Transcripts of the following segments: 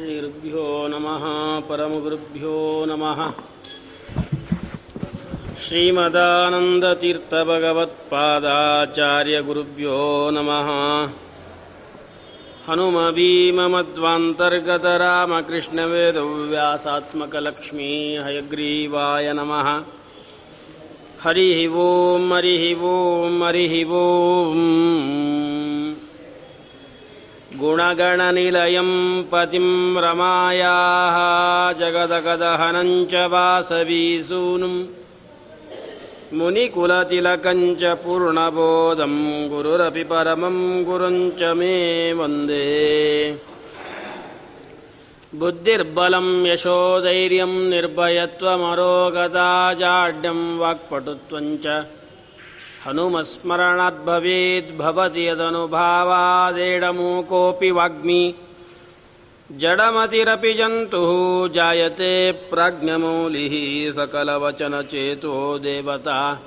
श्रीगुरुभ्यो नमः परमगुरुभ्यो नमः। श्रीमदानन्दतीर्थभगवत्पादाचार्यगुरुभ्यो नमः। हनुमभीममध्वान्तर्गतरामकृष्णवेदव्यासात्मकलक्ष्मी हयग्रीवाय नमः। हरिः ॐ हरिः ॐ हरिः ॐ गुणगणनिलयं पतिं रमायाः जगदगदहनं च वासवीसूनुं मुनिकुलतिलकञ्च पूर्णबोधं गुरुरपि परमं गुरुञ्च मे वन्दे। बुद्धिर्बलं यशोधैर्यं निर्भयत्वमरोगता जाड्यं वाक्पटुत्वञ्च हनुमस्मरणाद्भवेद्भवति यदनुभावादेडमूकोऽपि वाग्मी। जडमतिरपि जन्तुः जायते प्राज्ञमौलिः सकलवचनचेतो देवता।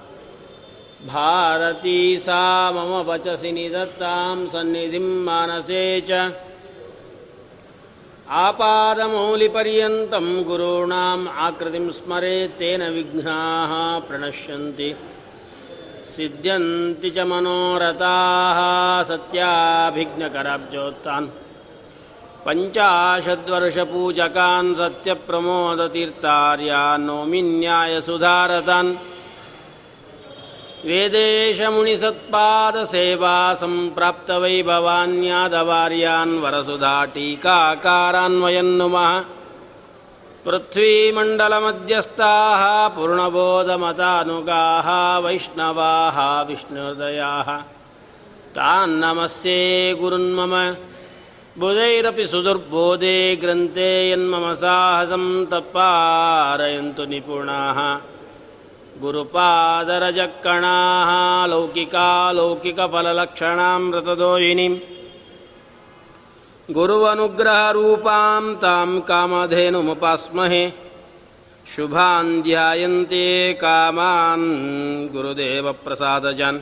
भारती सा मम वचसि निदत्तां सन्निधिं मानसे च। आपादमौलिपर्यन्तं गुरूणाम् आकृतिं स्मरेत् तेन विघ्नाः प्रणश्यन्ति सिद्ध्यन्ति च मनोरथाः सत्याभिज्ञकराब्जोत्तान् पञ्चाशद्वर्षपूजकान् सत्यप्रमोदतीर्तार्या नोमिन्यायसुधारतान् वेदेशमुनिसत्पादसेवासम्प्राप्त वैभवान्यादवार्यान् वरसुधा टीकाकारान्वयन्नुमः पृथ्वीमण्डलमध्यस्थाः पूर्णबोधमतानुगाः वैष्णवाः विष्णुहृदयाः तान्नमस्ये गुरुन्मम बुधैरपि सुदुर्बोधे ग्रन्थे यन्मम साहसं तप्पारयन्तु निपुणाः। गुरुपादरजक्कणाः लौकिकालौकिकफललक्षणामृतदोहिनीम् गुरुवनुग्रहरूपां तां कामधेनुमुपास्महे। शुभान् ध्यायन्ते कामान् गुरुदेवप्रसादजन्।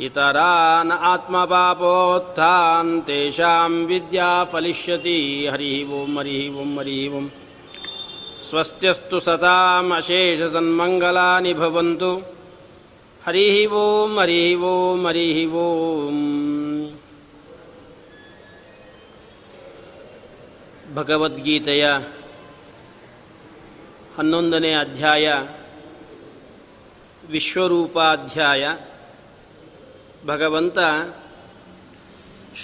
इतरान् आत्मपापोत्थान् तेषां विद्या फलिष्यति। हरिः ओं हरिः ओं हरिः ओं स्वस्त्यस्तु सतामशेषसन्मङ्गलानि भवन्तु। हरिः ओं हरिः ओं हरिः ओम् ಭಗವದ್ಗೀತೆಯ ಹನ್ನೊಂದನೇ ಅಧ್ಯಾಯ, ವಿಶ್ವರೂಪಾಧ್ಯಾಯ. ಭಗವಂತ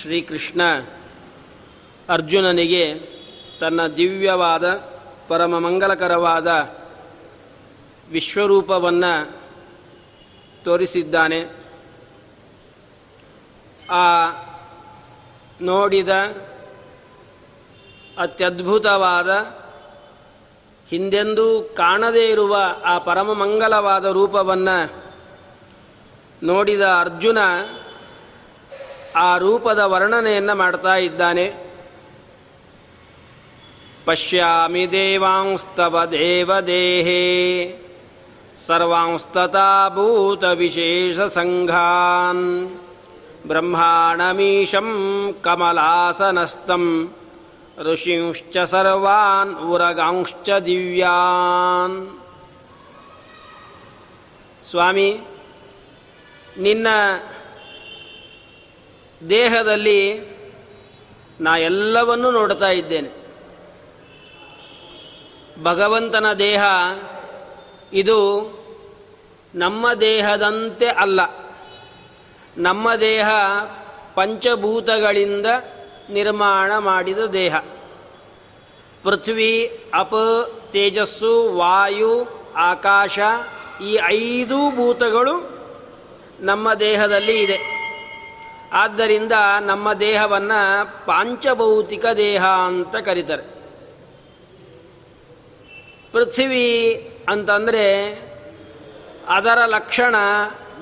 ಶ್ರೀಕೃಷ್ಣ ಅರ್ಜುನನಿಗೆ ತನ್ನ ದಿವ್ಯವಾದ, ಪರಮ ಮಂಗಲಕರವಾದ ವಿಶ್ವರೂಪವನ್ನು ತೋರಿಸಿದ್ದಾನೆ. ಆ ನೋಡಿದ ಅತ್ಯದ್ಭುತವಾದ ಹಿಂದೆಂದೂ ಕಾಣದೇ ಇರುವ ಆ ಪರಮ ಮಂಗಲವಾದ ರೂಪವನ್ನು ನೋಡಿದ ಅರ್ಜುನ ಆ ರೂಪದ ವರ್ಣನೆಯನ್ನು ಮಾಡ್ತಾ ಇದ್ದಾನೆ. ಪಶ್ಯಾಮಿ ದೇವಾಂಸ್ತವ ದೇವದೇಹೇ ಸರ್ವಾಂಸ್ತತಾ ಭೂತ ವಿಶೇಷ ಸಂಘಾನ್ ಬ್ರಹ್ಮಾಣಮೀಶಂ ಕಮಲಾಸನಸ್ತಂ ಋಷಿಂಶ್ಚ ಸರ್ವಾನ್, ಉರಗಾಂಶ್ಚ ದಿವ್ಯಾನ್. ಸ್ವಾಮಿ, ನಿನ್ನ ದೇಹದಲ್ಲಿ ನಾ ಎಲ್ಲವನ್ನೂ ನೋಡ್ತಾ ಇದ್ದೇನೆ. ಭಗವಂತನ ದೇಹ ಇದು ನಮ್ಮ ದೇಹದಂತೆ ಅಲ್ಲ. ನಮ್ಮ ದೇಹ ಪಂಚಭೂತಗಳಿಂದ ನಿರ್ಮಾಣ ಮಾಡಿದ ದೇಹ. ಪೃಥ್ವಿ, ಅಪ, ತೇಜಸ್ಸು, ವಾಯು, ಆಕಾಶ ಈ ಐದು ಭೂತಗಳು ನಮ್ಮ ದೇಹದಲ್ಲಿ ಇದೆ. ಆದ್ದರಿಂದ ನಮ್ಮ ದೇಹವನ್ನು ಪಾಂಚಭೌತಿಕ ದೇಹ ಅಂತ ಕರೀತಾರೆ. ಪೃಥ್ವಿ ಅಂತಂದರೆ ಅದರ ಲಕ್ಷಣ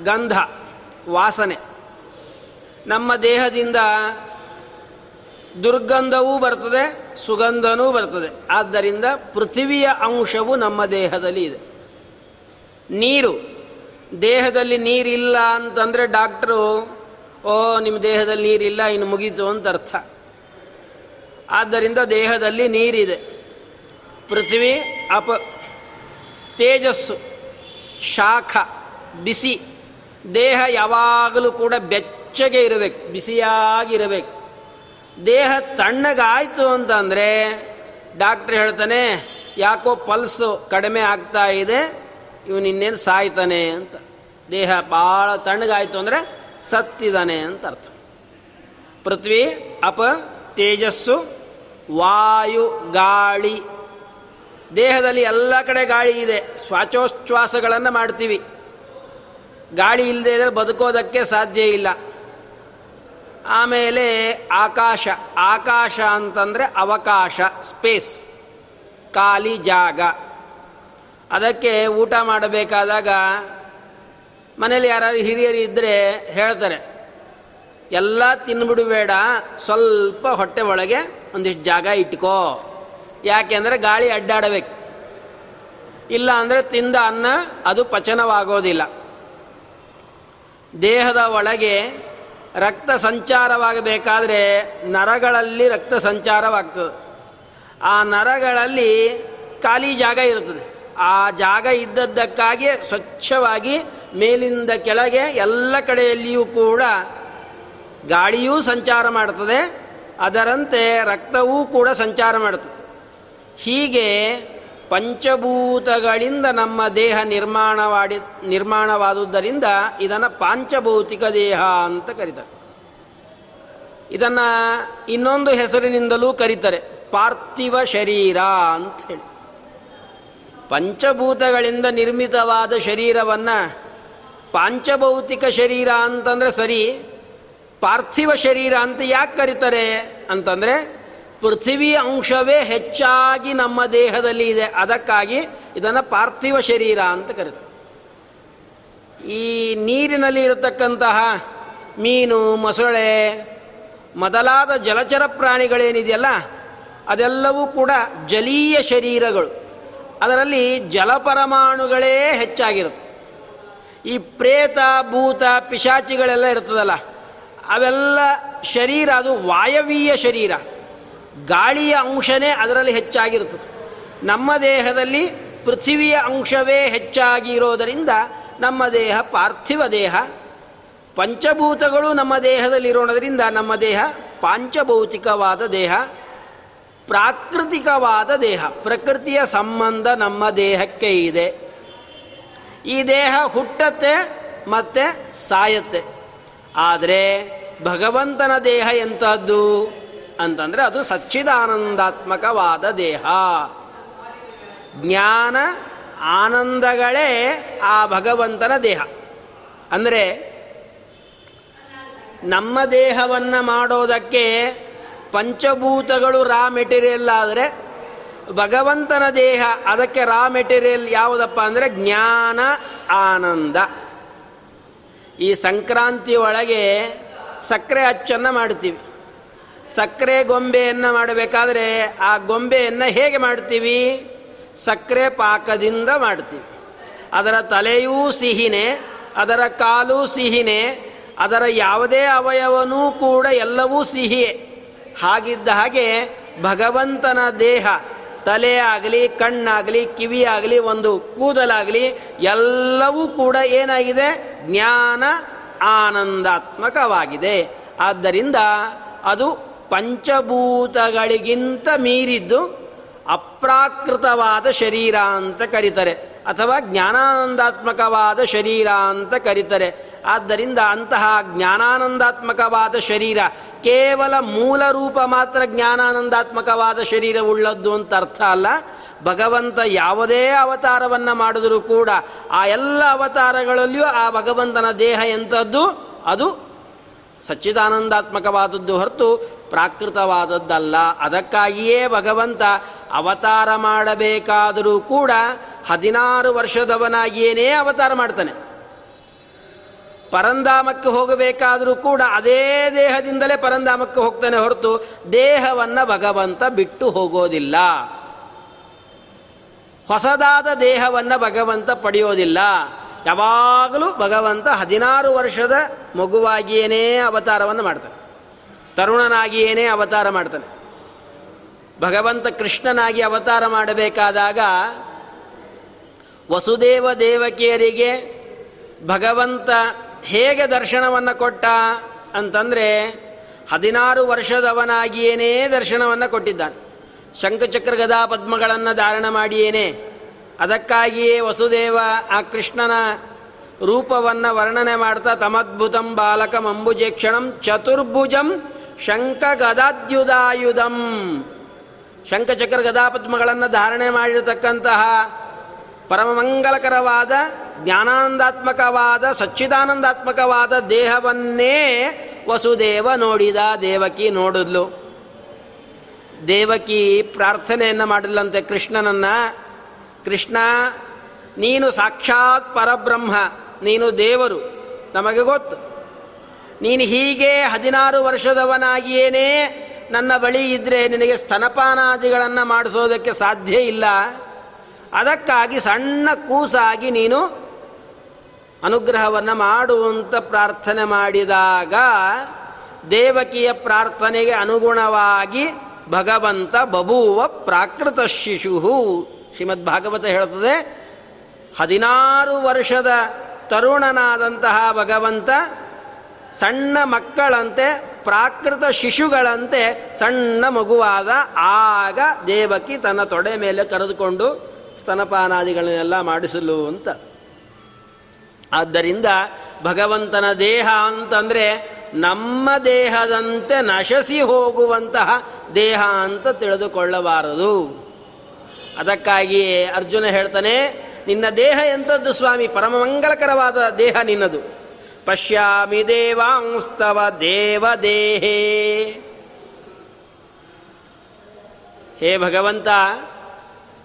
ಗಂಧ, ವಾಸನೆ. ನಮ್ಮ ದೇಹದಿಂದ ದುರ್ಗಂಧವೂ ಬರ್ತದೆ, ಸುಗಂಧನೂ ಬರ್ತದೆ. ಆದ್ದರಿಂದ ಪೃಥ್ವಿಯ ಅಂಶವು ನಮ್ಮ ದೇಹದಲ್ಲಿ ಇದೆ. ನೀರು. ದೇಹದಲ್ಲಿ ನೀರಿಲ್ಲ ಅಂತಂದರೆ ಡಾಕ್ಟ್ರು, ಓ, ನಿಮ್ಮ ದೇಹದಲ್ಲಿ ನೀರಿಲ್ಲ, ಇನ್ನು ಮುಗೀತು ಅಂತ ಅರ್ಥ. ಆದ್ದರಿಂದ ದೇಹದಲ್ಲಿ ನೀರಿದೆ. ಪೃಥ್ವಿ ಅಪ, ತೇಜಸ್ಸು, ಶಾಖ, ಬಿಸಿ. ದೇಹ ಯಾವಾಗಲೂ ಕೂಡ ಬೆಚ್ಚಗೆ ಇರಬೇಕು, ಬಿಸಿಯಾಗಿರಬೇಕು. ದೇಹ ತಣ್ಣಗಾಯಿತು ಅಂತಂದರೆ ಡಾಕ್ಟ್ರ್ ಹೇಳ್ತಾನೆ, ಯಾಕೋ ಪಲ್ಸು ಕಡಿಮೆ ಆಗ್ತಾ ಇದೆ, ಇವನು ಇನ್ನೇನು ಸಾಯ್ತಾನೆ ಅಂತ. ದೇಹ ಭಾಳ ತಣ್ಣಗಾಯಿತು ಅಂದರೆ ಸತ್ತಿದ್ದಾನೆ ಅಂತ ಅರ್ಥ. ಪೃಥ್ವಿ ಅಪ ತೇಜಸ್ಸು, ವಾಯು ಗಾಳಿ. ದೇಹದಲ್ಲಿ ಎಲ್ಲ ಕಡೆ ಗಾಳಿ ಇದೆ, ಶ್ವಾಸೋಚ್ಛ್ವಾಸಗಳನ್ನು ಮಾಡ್ತೀವಿ. ಗಾಳಿ ಇಲ್ಲದೆ ಇದ್ರೆ ಬದುಕೋದಕ್ಕೆ ಸಾಧ್ಯ ಇಲ್ಲ. ಆಮೇಲೆ ಆಕಾಶ ಆಕಾಶ ಅಂತಂದರೆ ಅವಕಾಶ ಸ್ಪೇಸ್ ಖಾಲಿ ಜಾಗ. ಅದಕ್ಕೆ ಊಟ ಮಾಡಬೇಕಾದಾಗ ಮನೇಲಿ ಯಾರು ಹಿರಿಯರು ಇದ್ದರೆ ಹೇಳ್ತಾರೆ, ಎಲ್ಲ ತಿನ್ಬಿಡಬೇಡ ಸ್ವಲ್ಪ ಹೊಟ್ಟೆ ಒಳಗೆ ಒಂದಿಷ್ಟು ಜಾಗ ಇಟ್ಕೋ. ಯಾಕೆಂದರೆ ಗಾಳಿ ಅಡ್ಡಾಡಬೇಕು. ಇಲ್ಲ ಅಂದರೆ ತಿಂದ ಅನ್ನ ಅದು ಪಚನವಾಗೋದಿಲ್ಲ. ದೇಹದ ಒಳಗೆ ರಕ್ತ ಸಂಚಾರವಾಗಬೇಕಾದ್ರೆ ನರಗಳಲ್ಲಿ ರಕ್ತ ಸಂಚಾರವಾಗ್ತದೆ. ಆ ನರಗಳಲ್ಲಿ ಖಾಲಿ ಜಾಗ ಇರುತ್ತದೆ. ಆ ಜಾಗ ಇದ್ದದ್ದಕ್ಕಾಗಿ ಸ್ವಚ್ಛವಾಗಿ ಮೇಲಿಂದ ಕೆಳಗೆ ಎಲ್ಲ ಕಡೆಯಲ್ಲಿಯೂ ಕೂಡ ಗಾಳಿಯೂ ಸಂಚಾರ ಮಾಡ್ತದೆ. ಅದರಂತೆ ರಕ್ತವೂ ಕೂಡ ಸಂಚಾರ ಮಾಡುತ್ತದೆ ಹೀಗೆ ಪಂಚಭೂತಗಳಿಂದ ನಮ್ಮ ದೇಹ ನಿರ್ಮಾಣವಾಡಿ ನಿರ್ಮಾಣವಾದುದರಿಂದ ಇದನ್ನು ಪಾಂಚಭೌತಿಕ ದೇಹ ಅಂತ ಕರೀತಾರೆ. ಇದನ್ನು ಇನ್ನೊಂದು ಹೆಸರಿನಿಂದಲೂ ಕರೀತಾರೆ, ಪಾರ್ಥಿವ ಶರೀರ ಅಂತ ಹೇಳಿ. ಪಂಚಭೂತಗಳಿಂದ ನಿರ್ಮಿತವಾದ ಶರೀರವನ್ನು ಪಾಂಚಭೌತಿಕ ಶರೀರ ಅಂತಂದರೆ ಸರಿ, ಪಾರ್ಥಿವ ಶರೀರ ಅಂತ ಯಾಕೆ ಕರೀತಾರೆ ಅಂತಂದರೆ ಪೃಥ್ವಿ ಅಂಶವೇ ಹೆಚ್ಚಾಗಿ ನಮ್ಮ ದೇಹದಲ್ಲಿ ಇದೆ. ಅದಕ್ಕಾಗಿ ಇದನ್ನು ಪಾರ್ಥಿವ ಶರೀರ ಅಂತ ಕರೀತಾರೆ ಈ ನೀರಿನಲ್ಲಿ ಇರತಕ್ಕಂತಹ ಮೀನು, ಮೊಸಳೆ, ಮೊದಲಾದ ಜಲಚರ ಪ್ರಾಣಿಗಳೇನಿದೆಯಲ್ಲ, ಅದೆಲ್ಲವೂ ಕೂಡ ಜಲೀಯ ಶರೀರಗಳು. ಅದರಲ್ಲಿ ಜಲಪರಮಾಣುಗಳೇ ಹೆಚ್ಚಾಗಿರುತ್ತೆ. ಈ ಪ್ರೇತ, ಭೂತ, ಪಿಶಾಚಿಗಳೆಲ್ಲ ಇರ್ತದಲ್ಲ, ಅವೆಲ್ಲ ಶರೀರ, ಅದು ವಾಯವೀಯ ಶರೀರ. ಗಾಳಿಯ ಅಂಶನೇ ಅದರಲ್ಲಿ ಹೆಚ್ಚಾಗಿರ್ತದೆ ನಮ್ಮ ದೇಹದಲ್ಲಿ ಪೃಥ್ವಿಯ ಅಂಶವೇ ಹೆಚ್ಚಾಗಿರೋದರಿಂದ ನಮ್ಮ ದೇಹ ಪಾರ್ಥಿವ ದೇಹ, ಪಂಚಭೂತಗಳು ನಮ್ಮ ದೇಹದಲ್ಲಿರೋಣದರಿಂದ ನಮ್ಮ ದೇಹ ಪಾಂಚಭೌತಿಕವಾದ ದೇಹ, ಪ್ರಾಕೃತಿಕವಾದ ದೇಹ, ಪ್ರಕೃತಿಯ ಸಂಬಂಧ ನಮ್ಮ ದೇಹಕ್ಕೆ ಇದೆ. ಈ ದೇಹ ಹುಟ್ಟತ್ತೆ ಮತ್ತೆ ಸಾಯತ್ತೆ. ಆದರೆ ಭಗವಂತನ ದೇಹ ಎಂಥದ್ದು ಅಂತಂದರೆ ಅದು ಸಚ್ಚಿದಾನಂದಾತ್ಮಕವಾದ ದೇಹ. ಜ್ಞಾನ, ಆನಂದಗಳೇ ಆ ಭಗವಂತನ ದೇಹ. ಅಂದರೆ ನಮ್ಮ ದೇಹವನ್ನು ಮಾಡೋದಕ್ಕೆ ಪಂಚಭೂತಗಳು ರಾ ಮೆಟೀರಿಯಲ್ ಆದರೆ ಭಗವಂತನ ದೇಹ, ಅದಕ್ಕೆ ರಾ ಮೆಟೀರಿಯಲ್ ಯಾವುದಪ್ಪ ಅಂದರೆ ಜ್ಞಾನ, ಆನಂದ. ಈ ಸಂಕ್ರಾಂತಿ ಒಳಗೆ ಸಕ್ಕರೆ ಅಚ್ಚನ್ನು ಮಾಡ್ತೀವಿ. ಸಕ್ಕರೆ ಗೊಂಬೆಯನ್ನು ಮಾಡಬೇಕಾದ್ರೆ ಆ ಗೊಂಬೆಯನ್ನು ಹೇಗೆ ಮಾಡ್ತೀವಿ? ಸಕ್ಕರೆ ಪಾಕದಿಂದ ಮಾಡ್ತೀವಿ. ಅದರ ತಲೆಯೂ ಸಿಹಿನೇ, ಅದರ ಕಾಲು ಸಿಹಿನೇ, ಅದರ ಯಾವುದೇ ಅವಯವನೂ ಕೂಡ ಎಲ್ಲವೂ ಸಿಹಿಯೇ. ಹಾಗಿದ್ದ ಹಾಗೆ ಭಗವಂತನ ದೇಹ, ತಲೆ ಆಗಲಿ, ಕಣ್ಣಾಗಲಿ ಕಿವಿ ಆಗಲಿ ಒಂದು ಕೂದಲಾಗಲಿ, ಎಲ್ಲವೂ ಕೂಡ ಏನಾಗಿದೆ? ಜ್ಞಾನ ಆನಂದಾತ್ಮಕವಾಗಿದೆ. ಆದ್ದರಿಂದ ಅದು ಪಂಚಭೂತಗಳಿಗಿಂತ ಮೀರಿದ್ದು ಅಪ್ರಾಕೃತವಾದ ಶರೀರ ಅಂತ ಕರೀತಾರೆ. ಅಥವಾ ಜ್ಞಾನಾನಂದಾತ್ಮಕವಾದ ಶರೀರ ಅಂತ ಕರೀತಾರೆ. ಆದ್ದರಿಂದ ಅಂತಹ ಜ್ಞಾನಾನಂದಾತ್ಮಕವಾದ ಶರೀರ ಕೇವಲ ಮೂಲ ರೂಪ ಮಾತ್ರ ಜ್ಞಾನಾನಂದಾತ್ಮಕವಾದ ಶರೀರ ಉಳ್ಳದ್ದು ಅಂತ ಅರ್ಥ ಅಲ್ಲ. ಭಗವಂತ ಯಾವುದೇ ಅವತಾರವನ್ನು ಮಾಡಿದರೂ ಕೂಡ ಆ ಎಲ್ಲ ಅವತಾರಗಳಲ್ಲಿಯೂ ಆ ಭಗವಂತನ ದೇಹ ಎಂಥದ್ದು? ಅದು ಸಚ್ಚಿದಾನಂದಾತ್ಮಕವಾದದ್ದು ಹೊರತು ಪ್ರಾಕೃತವಾದದ್ದಲ್ಲ. ಅದಕ್ಕಾಗಿಯೇ ಭಗವಂತ ಅವತಾರ ಮಾಡಬೇಕಾದರೂ ಕೂಡ ಹದಿನಾರು ವರ್ಷದವನಾಗಿಯೇನೇ ಅವತಾರ ಮಾಡ್ತಾನೆ. ಪರಂಧಾಮಕ್ಕೆ ಹೋಗಬೇಕಾದರೂ ಕೂಡ ಅದೇ ದೇಹದಿಂದಲೇ ಪರಂಧಾಮಕ್ಕೆ ಹೋಗ್ತಾನೆ ಹೊರತು ದೇಹವನ್ನು ಭಗವಂತ ಬಿಟ್ಟು ಹೋಗೋದಿಲ್ಲ. ಹೊಸದಾದ ದೇಹವನ್ನು ಭಗವಂತ ಪಡೆಯೋದಿಲ್ಲ. ಯಾವಾಗಲೂ ಭಗವಂತ ಹದಿನಾರು ವರ್ಷದ ಮಗುವಾಗಿಯೇನೇ ಅವತಾರವನ್ನು ಮಾಡ್ತಾನೆ. ತರುಣನಾಗಿಯೇ ಅವತಾರ ಮಾಡ್ತಾನೆ. ಭಗವಂತ ಕೃಷ್ಣನಾಗಿ ಅವತಾರ ಮಾಡಬೇಕಾದಾಗ ವಸುದೇವ ದೇವಕಿಯರಿಗೆ ಭಗವಂತ ಹೇಗೆ ದರ್ಶನವನ್ನು ಕೊಟ್ಟ ಅಂತಂದರೆ ಹದಿನಾರು ವರ್ಷದವನಾಗಿಯೇನೇ ದರ್ಶನವನ್ನು ಕೊಟ್ಟಿದ್ದಾನೆ. ಶಂಖಚಕ್ರ ಗದಾ ಪದ್ಮಗಳನ್ನು ಧಾರಣ ಮಾಡಿಯೇನೆ. ಅದಕ್ಕಾಗಿಯೇ ವಸುದೇವ ಆ ಕೃಷ್ಣನ ರೂಪವನ್ನು ವರ್ಣನೆ ಮಾಡ್ತಾ ತಮದ್ಭುತಂ ಬಾಲಕಂ ಅಂಬುಜೇಕ್ಷಣಂ ಚತುರ್ಭುಜಂ ಶಂಖ ಗದಾದ್ಯುದಾಯುಧಂ ಶಂಕಚಕ್ರ ಗದಾಪದ್ಮಗಳನ್ನು ಧಾರಣೆ ಮಾಡಿರತಕ್ಕಂತಹ ಪರಮಮಂಗಲಕರವಾದ, ಜ್ಞಾನಾನಂದಾತ್ಮಕವಾದ, ಸಚ್ಚಿದಾನಂದಾತ್ಮಕವಾದ ದೇಹವನ್ನೇ ವಸುದೇವ ನೋಡಿದ, ದೇವಕಿ ನೋಡಿದ್ಲು. ದೇವಕಿ ಪ್ರಾರ್ಥನೆಯನ್ನು ಮಾಡಿದ್ಲಂತೆ ಕೃಷ್ಣನನ್ನು. ಕೃಷ್ಣ, ನೀನು ಸಾಕ್ಷಾತ್ ಪರಬ್ರಹ್ಮ, ನೀನು ದೇವರು. ನಮಗೆ ಗೊತ್ತು. ನೀನು ಹೀಗೆ ಹದಿನಾರು ವರ್ಷದವನಾಗಿಯೇನೇ ನನ್ನ ಬಳಿ ಇದ್ದರೆ ನಿನಗೆ ಸ್ತನಪಾನಾದಿಗಳನ್ನು ಮಾಡಿಸೋದಕ್ಕೆ ಸಾಧ್ಯ ಇಲ್ಲ. ಅದಕ್ಕಾಗಿ ಸಣ್ಣ ಕೂಸಾಗಿ ನೀನು ಅನುಗ್ರಹವನ್ನು ಮಾಡುವಂತ ಪ್ರಾರ್ಥನೆ ಮಾಡಿದಾಗ ದೇವಕಿಯ ಪ್ರಾರ್ಥನೆಗೆ ಅನುಗುಣವಾಗಿ ಭಗವಂತ ಬಬೂವ ಪ್ರಾಕೃತ ಶಿಶು ಶ್ರೀಮದ್ ಭಾಗವತ ಹೇಳುತ್ತದೆ, ಹದಿನಾರು ವರ್ಷದ ತರುಣನಾದಂತಹ ಭಗವಂತ ಸಣ್ಣ ಮಕ್ಕಳಂತೆ, ಪ್ರಾಕೃತ ಶಿಶುಗಳಂತೆ ಸಣ್ಣ ಮಗುವಾದ ಆಗ ದೇವಕಿ ತನ್ನ ತೊಡೆ ಮೇಲೆ ಕರೆದುಕೊಂಡು, ಸ್ತನಪಾನಾದಿಗಳನ್ನೆಲ್ಲ ಮಾಡಿಸಲು ಅಂತ. ಆದ್ದರಿಂದ ಭಗವಂತನ ದೇಹ ಅಂತಂದರೆ ನಮ್ಮ ದೇಹದಂತೆ ನಶಸಿ ಹೋಗುವಂತಹ ದೇಹ ಅಂತ ತಿಳಿದುಕೊಳ್ಳಬಾರದು. ಅದಕ್ಕಾಗಿ ಅರ್ಜುನ ಹೇಳ್ತಾನೆ, ನಿನ್ನ ದೇಹ ಎಂಥದ್ದು ಸ್ವಾಮಿ? ಪರಮಮಂಗಲಕರವಾದ ದೇಹ ನಿನ್ನದು. ಪಶ್ಯಾಮಿ ದೇವಾಂಸ್ತವ ದೇವದೇಹೇ ಹೇ ಭಗವಂತ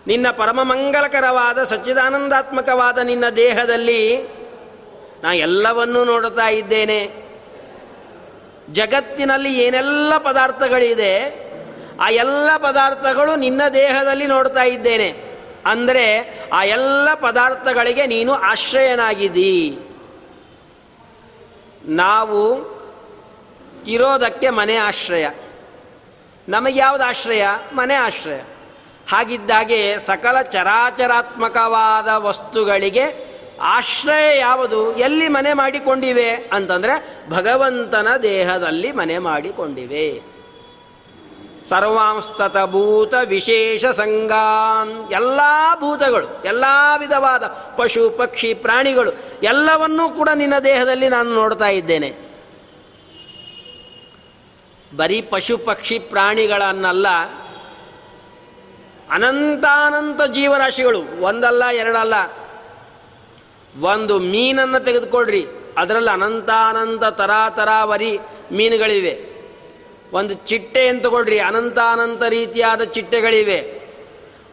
ನಿನ್ನ ಪರಮ ಮಂಗಲಕರವಾದ ಸಚ್ಚಿದಾನಂದಾತ್ಮಕವಾದ ನಿನ್ನ ದೇಹದಲ್ಲಿ ನಾ ಎಲ್ಲವನ್ನೂ ನೋಡುತ್ತಾ ಇದ್ದೇನೆ. ಜಗತ್ತಿನಲ್ಲಿ ಏನೆಲ್ಲ ಪದಾರ್ಥಗಳಿದೆ, ಆ ಎಲ್ಲ ಪದಾರ್ಥಗಳು ನಿನ್ನ ದೇಹದಲ್ಲಿ ನೋಡ್ತಾ ಇದ್ದೇನೆ. ಅಂದರೆ ಆ ಎಲ್ಲ ಪದಾರ್ಥಗಳಿಗೆ ನೀನು ಆಶ್ರಯನಾಗಿದ್ದೀ. ನಾವು ಇರೋದಕ್ಕೆ ಮನೆ ಆಶ್ರಯ. ನಮಗೆ ಯಾವುದು ಆಶ್ರಯ? ಮನೆ ಆಶ್ರಯ. ಹಾಗಿದ್ದಾಗೆ ಸಕಲ ಚರಾಚರಾತ್ಮಕವಾದ ವಸ್ತುಗಳಿಗೆ ಆಶ್ರಯ ಯಾವುದು? ಎಲ್ಲಿ ಮನೆ ಮಾಡಿಕೊಂಡಿವೆ? ಅಂತಂದರೆ ಭಗವಂತನ ದೇಹದಲ್ಲಿ ಮನೆ ಮಾಡಿಕೊಂಡಿವೆ. ಸರ್ವಾಂಸ್ತತ ಭೂತ ವಿಶೇಷ ಸಂಗಾನ್. ಎಲ್ಲ ಭೂತಗಳು, ಎಲ್ಲ ವಿಧವಾದ ಪಶು, ಪಕ್ಷಿ, ಪ್ರಾಣಿಗಳು, ಎಲ್ಲವನ್ನೂ ಕೂಡ ನಿನ್ನ ದೇಹದಲ್ಲಿ ನಾನು ನೋಡ್ತಾ ಇದ್ದೇನೆ. ಬರೀ ಪಶು, ಪಕ್ಷಿ, ಪ್ರಾಣಿಗಳನ್ನಲ್ಲ, ಅನಂತಾನಂತ ಜೀವರಾಶಿಗಳು, ಒಂದಲ್ಲ, ಎರಡಲ್ಲ. ಒಂದು ಮೀನನ್ನು ತೆಗೆದುಕೊಳ್ರಿ, ಅದರಲ್ಲಿ ಅನಂತಾನಂತ ತರಾತರಾವರಿ ಮೀನುಗಳಿವೆ. ಒಂದು ಚಿಟ್ಟೆ ಅಂತ ತಗೊಳ್ರಿ ಅನಂತಾನಂತ ರೀತಿಯಾದ ಚಿಟ್ಟೆಗಳಿವೆ.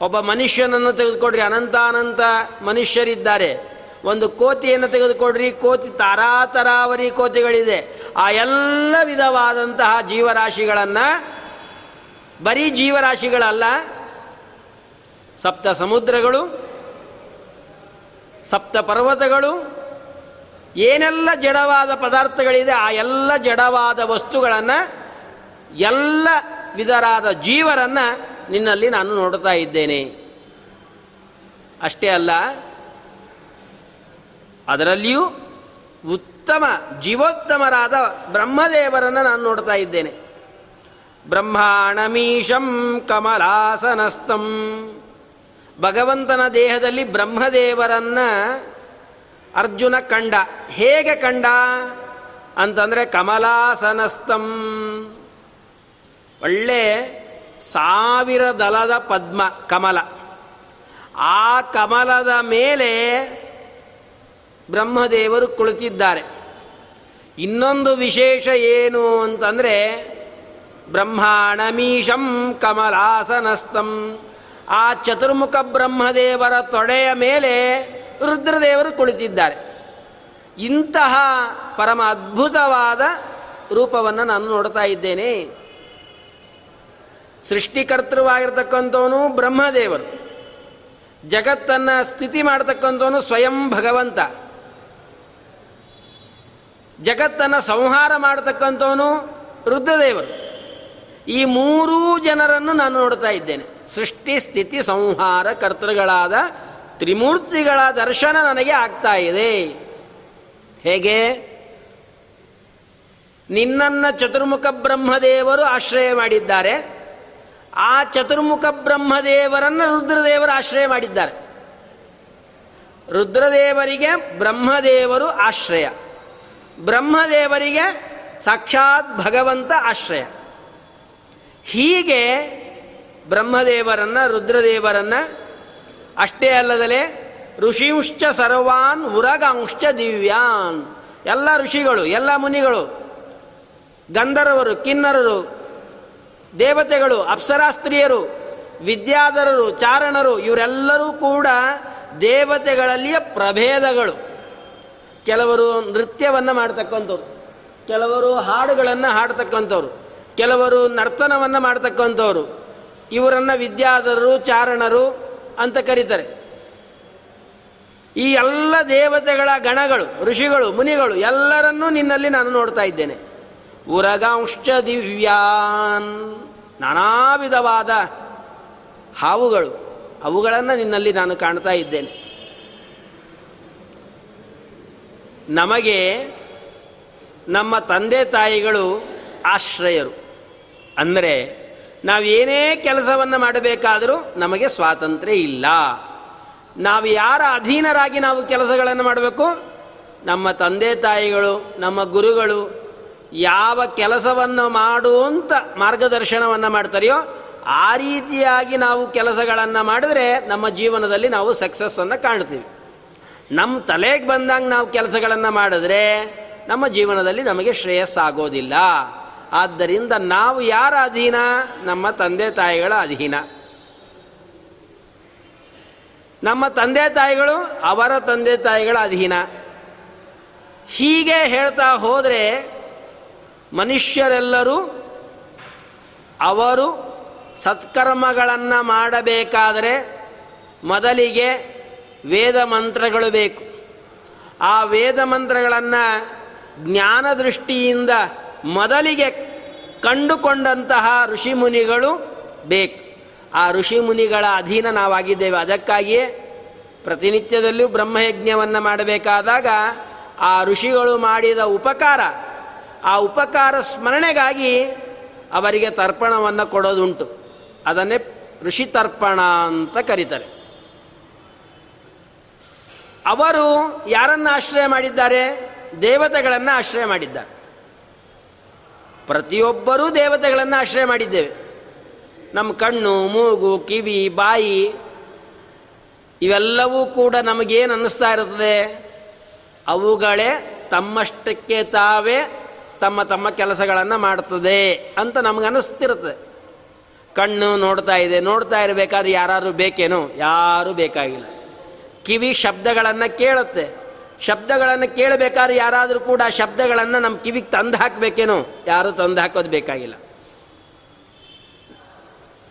ಒಬ್ಬ ಮನುಷ್ಯನನ್ನು ತೆಗೆದುಕೊಡ್ರಿ, ಅನಂತಾನಂತ ಮನುಷ್ಯರಿದ್ದಾರೆ. ಒಂದು ಕೋತಿಯನ್ನು ತೆಗೆದುಕೊಡ್ರಿ, ಕೋತಿ ತಾರಾತರಾವರಿ ಕೋತಿಗಳಿದೆ. ಆ ಎಲ್ಲ ವಿಧವಾದಂತಹ ಜೀವರಾಶಿಗಳನ್ನು, ಬರೀ ಜೀವರಾಶಿಗಳಲ್ಲ, ಸಪ್ತ ಸಮುದ್ರಗಳು, ಸಪ್ತ ಪರ್ವತಗಳು, ಏನೆಲ್ಲ ಜಡವಾದ ಪದಾರ್ಥಗಳಿದೆ, ಆ ಎಲ್ಲ ಜಡವಾದ ವಸ್ತುಗಳನ್ನು ಎಲ್ಲ ವಿಧರಾದ ಜೀವರನ್ನು ನಿನ್ನಲ್ಲಿ ನಾನು ನೋಡ್ತಾ ಇದ್ದೇನೆ. ಅಷ್ಟೇ ಅಲ್ಲ, ಅದರಲ್ಲಿಯೂ ಉತ್ತಮ ಜೀವೋತ್ತಮರಾದ ಬ್ರಹ್ಮದೇವರನ್ನು ನಾನು ನೋಡ್ತಾ ಇದ್ದೇನೆ. ಬ್ರಹ್ಮಾಣಮೀಶಂ ಕಮಲಾಸನಸ್ತಂ. ಭಗವಂತನ ದೇಹದಲ್ಲಿ ಬ್ರಹ್ಮದೇವರನ್ನ ಅರ್ಜುನ ಕಂಡ. ಹೇಗೆ ಕಂಡ? ಅಂತಂದರೆ ಕಮಲಾಸನಸ್ತಂ. ಒಳ್ಳೆ ಸಾವಿರ ದಲದ ಪದ್ಮ, ಕಮಲ. ಆ ಕಮಲದ ಮೇಲೆ ಬ್ರಹ್ಮದೇವರು ಕುಳಿತಿದ್ದಾರೆ. ಇನ್ನೊಂದು ವಿಶೇಷ ಏನು ಅಂತಂದರೆ, ಬ್ರಹ್ಮಾಣಮೀಶಂ ಕಮಲಾಸನಸ್ತಂ. ಆ ಚತುರ್ಮುಖ ಬ್ರಹ್ಮದೇವರ ತೊಡೆಯ ಮೇಲೆ ರುದ್ರದೇವರು ಕುಳಿತಿದ್ದಾರೆ. ಇಂತಹ ಪರಮ ಅದ್ಭುತವಾದ ರೂಪವನ್ನು ನಾನು ನೋಡ್ತಾ ಇದ್ದೇನೆ. ಸೃಷ್ಟಿಕರ್ತೃವಾಗಿರ್ತಕ್ಕಂಥವನು ಬ್ರಹ್ಮದೇವರು. ಜಗತ್ತನ್ನು ಸ್ಥಿತಿ ಮಾಡತಕ್ಕಂಥವನು ಸ್ವಯಂ ಭಗವಂತ. ಜಗತ್ತನ್ನು ಸಂಹಾರ ಮಾಡತಕ್ಕಂಥವನು ರುದ್ರದೇವರು. ಈ ಮೂರೂ ಜನರನ್ನು ನಾನು ನೋಡ್ತಾ ಇದ್ದೇನೆ. ಸೃಷ್ಟಿ, ಸ್ಥಿತಿ, ಸಂಹಾರ, ಕರ್ತೃಗಳಾದ ತ್ರಿಮೂರ್ತಿಗಳ ದರ್ಶನ ನನಗೆ ಆಗ್ತಾ ಇದೆ. ಹೇಗೆ? ನಿನ್ನನ್ನು ಚತುರ್ಮುಖ ಬ್ರಹ್ಮದೇವರು ಆಶ್ರಯ ಮಾಡಿದ್ದಾರೆ. ಆ ಚತುರ್ಮುಖ ಬ್ರಹ್ಮದೇವರನ್ನು ರುದ್ರದೇವರು ಆಶ್ರಯ ಮಾಡಿದ್ದಾರೆ. ರುದ್ರದೇವರಿಗೆ ಬ್ರಹ್ಮದೇವರು ಆಶ್ರಯ. ಬ್ರಹ್ಮದೇವರಿಗೆ ಸಾಕ್ಷಾತ್ ಭಗವಂತ ಆಶ್ರಯ. ಹೀಗೆ ಬ್ರಹ್ಮದೇವರನ್ನು, ರುದ್ರದೇವರನ್ನು ಅಷ್ಟೇ ಅಲ್ಲದಲೇ ಋಷಿಂಶ್ಚ ಸರ್ವಾನ್, ಉರಗಾಂಶ್ಚ ದಿವ್ಯಾನ್, ಎಲ್ಲ ಋಷಿಗಳು, ಎಲ್ಲ ಮುನಿಗಳು, ಗಂಧರ್ವರು, ಕಿನ್ನರರು ದೇವತೆಗಳು, ಅಪ್ಸರಾಸ್ತ್ರೀಯರು, ವಿದ್ಯಾಧರರು, ಚಾರಣರು, ಇವರೆಲ್ಲರೂ ಕೂಡ ದೇವತೆಗಳಲ್ಲಿಯ ಪ್ರಭೇದಗಳು. ಕೆಲವರು ನೃತ್ಯವನ್ನು ಮಾಡ್ತಕ್ಕಂಥವ್ರು, ಕೆಲವರು ಹಾಡುಗಳನ್ನು ಹಾಡ್ತಕ್ಕಂಥವ್ರು, ಕೆಲವರು ನರ್ತನವನ್ನು ಮಾಡ್ತಕ್ಕಂಥವ್ರು. ಇವರನ್ನು ವಿದ್ಯಾಧರರು, ಚಾರಣರು ಅಂತ ಕರೀತಾರೆ. ಈ ಎಲ್ಲ ದೇವತೆಗಳ ಗಣಗಳು, ಋಷಿಗಳು, ಮುನಿಗಳು ಎಲ್ಲರನ್ನೂ ನಿನ್ನಲ್ಲಿ ನಾನು ನೋಡ್ತಾ ಇದ್ದೇನೆ. ಉರಗಾಂಶ ದಿವ್ಯಾನ್. ನಾನಾ ವಿಧವಾದ ಹಾವುಗಳು. ಅವುಗಳನ್ನು ನಿನ್ನಲ್ಲಿ ನಾನು ಕಾಣ್ತಾ ಇದ್ದೇನೆ. ನಮಗೆ ನಮ್ಮ ತಂದೆ ತಾಯಿಗಳು ಆಶ್ರಯರು. ಅಂದರೆ ನಾವೇನೇ ಕೆಲಸವನ್ನು ಮಾಡಬೇಕಾದರೂ ನಮಗೆ ಸ್ವಾತಂತ್ರ್ಯ ಇಲ್ಲ. ನಾವು ಯಾರ ಅಧೀನರಾಗಿ ನಾವು ಕೆಲಸಗಳನ್ನು ಮಾಡಬೇಕು? ನಮ್ಮ ತಂದೆ ತಾಯಿಗಳು, ನಮ್ಮ ಗುರುಗಳು ಯಾವ ಕೆಲಸವನ್ನು ಮಾಡುವಂತ ಮಾರ್ಗದರ್ಶನವನ್ನು ಮಾಡ್ತಾರೆಯೋ, ಆ ರೀತಿಯಾಗಿ ನಾವು ಕೆಲಸಗಳನ್ನು ಮಾಡಿದ್ರೆ ನಮ್ಮ ಜೀವನದಲ್ಲಿ ನಾವು ಸಕ್ಸಸ್ಸನ್ನು ಕಾಣ್ತೀವಿ. ನಮ್ಮ ತಲೆಗೆ ಬಂದಂಗೆ ನಾವು ಕೆಲಸಗಳನ್ನು ಮಾಡಿದ್ರೆ ನಮ್ಮ ಜೀವನದಲ್ಲಿ ನಮಗೆ ಶ್ರೇಯಸ್ಸಾಗೋದಿಲ್ಲ. ಆದ್ದರಿಂದ ನಾವು ಯಾರ ಅಧೀನ? ನಮ್ಮ ತಂದೆ ತಾಯಿಗಳ ಅಧೀನ. ನಮ್ಮ ತಂದೆ ತಾಯಿಗಳು ಅವರ ತಂದೆ ತಾಯಿಗಳ ಅಧೀನ. ಹೀಗೆ ಹೇಳ್ತಾ ಹೋದರೆ ಮನುಷ್ಯರೆಲ್ಲರೂ ಅವರು ಸತ್ಕರ್ಮಗಳನ್ನು ಮಾಡಬೇಕಾದರೆ ಮೊದಲಿಗೆ ವೇದ ಮಂತ್ರಗಳು ಬೇಕು. ಆ ವೇದ ಮಂತ್ರಗಳನ್ನು ಜ್ಞಾನ ದೃಷ್ಟಿಯಿಂದ ಮೊದಲಿಗೆ ಕಂಡುಕೊಂಡಂತಹ ಋಷಿಮುನಿಗಳು ಬೇಕು. ಆ ಋಷಿಮುನಿಗಳ ಅಧೀನ ನಾವಾಗಿದ್ದೇವೆ. ಅದಕ್ಕಾಗಿಯೇ ಪ್ರತಿನಿತ್ಯದಲ್ಲೂ ಬ್ರಹ್ಮಯಜ್ಞವನ್ನು ಮಾಡಬೇಕಾದಾಗ ಆ ಋಷಿಗಳು ಮಾಡಿದ ಉಪಕಾರ ಆ ಉಪಕಾರ ಸ್ಮರಣೆಗಾಗಿ ಅವರಿಗೆ ತರ್ಪಣವನ್ನು ಕೊಡೋದುಂಟು. ಅದನ್ನೇ ಋಷಿ ತರ್ಪಣ ಅಂತ ಕರೀತಾರೆ. ಅವರು ಯಾರನ್ನು ಆಶ್ರಯ ಮಾಡಿದ್ದಾರೆ? ದೇವತೆಗಳನ್ನು ಆಶ್ರಯ ಮಾಡಿದ್ದಾರೆ. ಪ್ರತಿಯೊಬ್ಬರೂ ದೇವತೆಗಳನ್ನು ಆಶ್ರಯ ಮಾಡಿದ್ದೇವೆ. ನಮ್ಮ ಕಣ್ಣು, ಮೂಗು, ಕಿವಿ, ಬಾಯಿ ಇವೆಲ್ಲವೂ ಕೂಡ ನಮಗೇನು ಅನ್ನಿಸ್ತಾ ಇರ್ತದೆ ಅವುಗಳೇ ತಮ್ಮಷ್ಟಕ್ಕೆ ತಾವೇ ತಮ್ಮ ತಮ್ಮ ಕೆಲಸಗಳನ್ನು ಮಾಡ್ತದೆ ಅಂತ ನಮಗನ್ನಿಸ್ತಿರ್ತದೆ ಕಣ್ಣು ನೋಡ್ತಾ ಇದೆ, ನೋಡ್ತಾ ಇರಬೇಕಾದ್ರೆ ಯಾರು ಬೇಕೇನೋ? ಯಾರೂ ಬೇಕಾಗಿಲ್ಲ. ಕಿವಿ ಶಬ್ದಗಳನ್ನು ಕೇಳುತ್ತೆ. ಶಬ್ದಗಳನ್ನು ಕೇಳಬೇಕಾದ್ರೆ ಯಾರಾದರೂ ಕೂಡ ಶಬ್ದಗಳನ್ನು ನಮ್ಮ ಕಿವಿಗೆ ತಂದು ಹಾಕಬೇಕೇನೋ? ಯಾರು ತಂದು ಹಾಕೋದು ಬೇಕಾಗಿಲ್ಲ.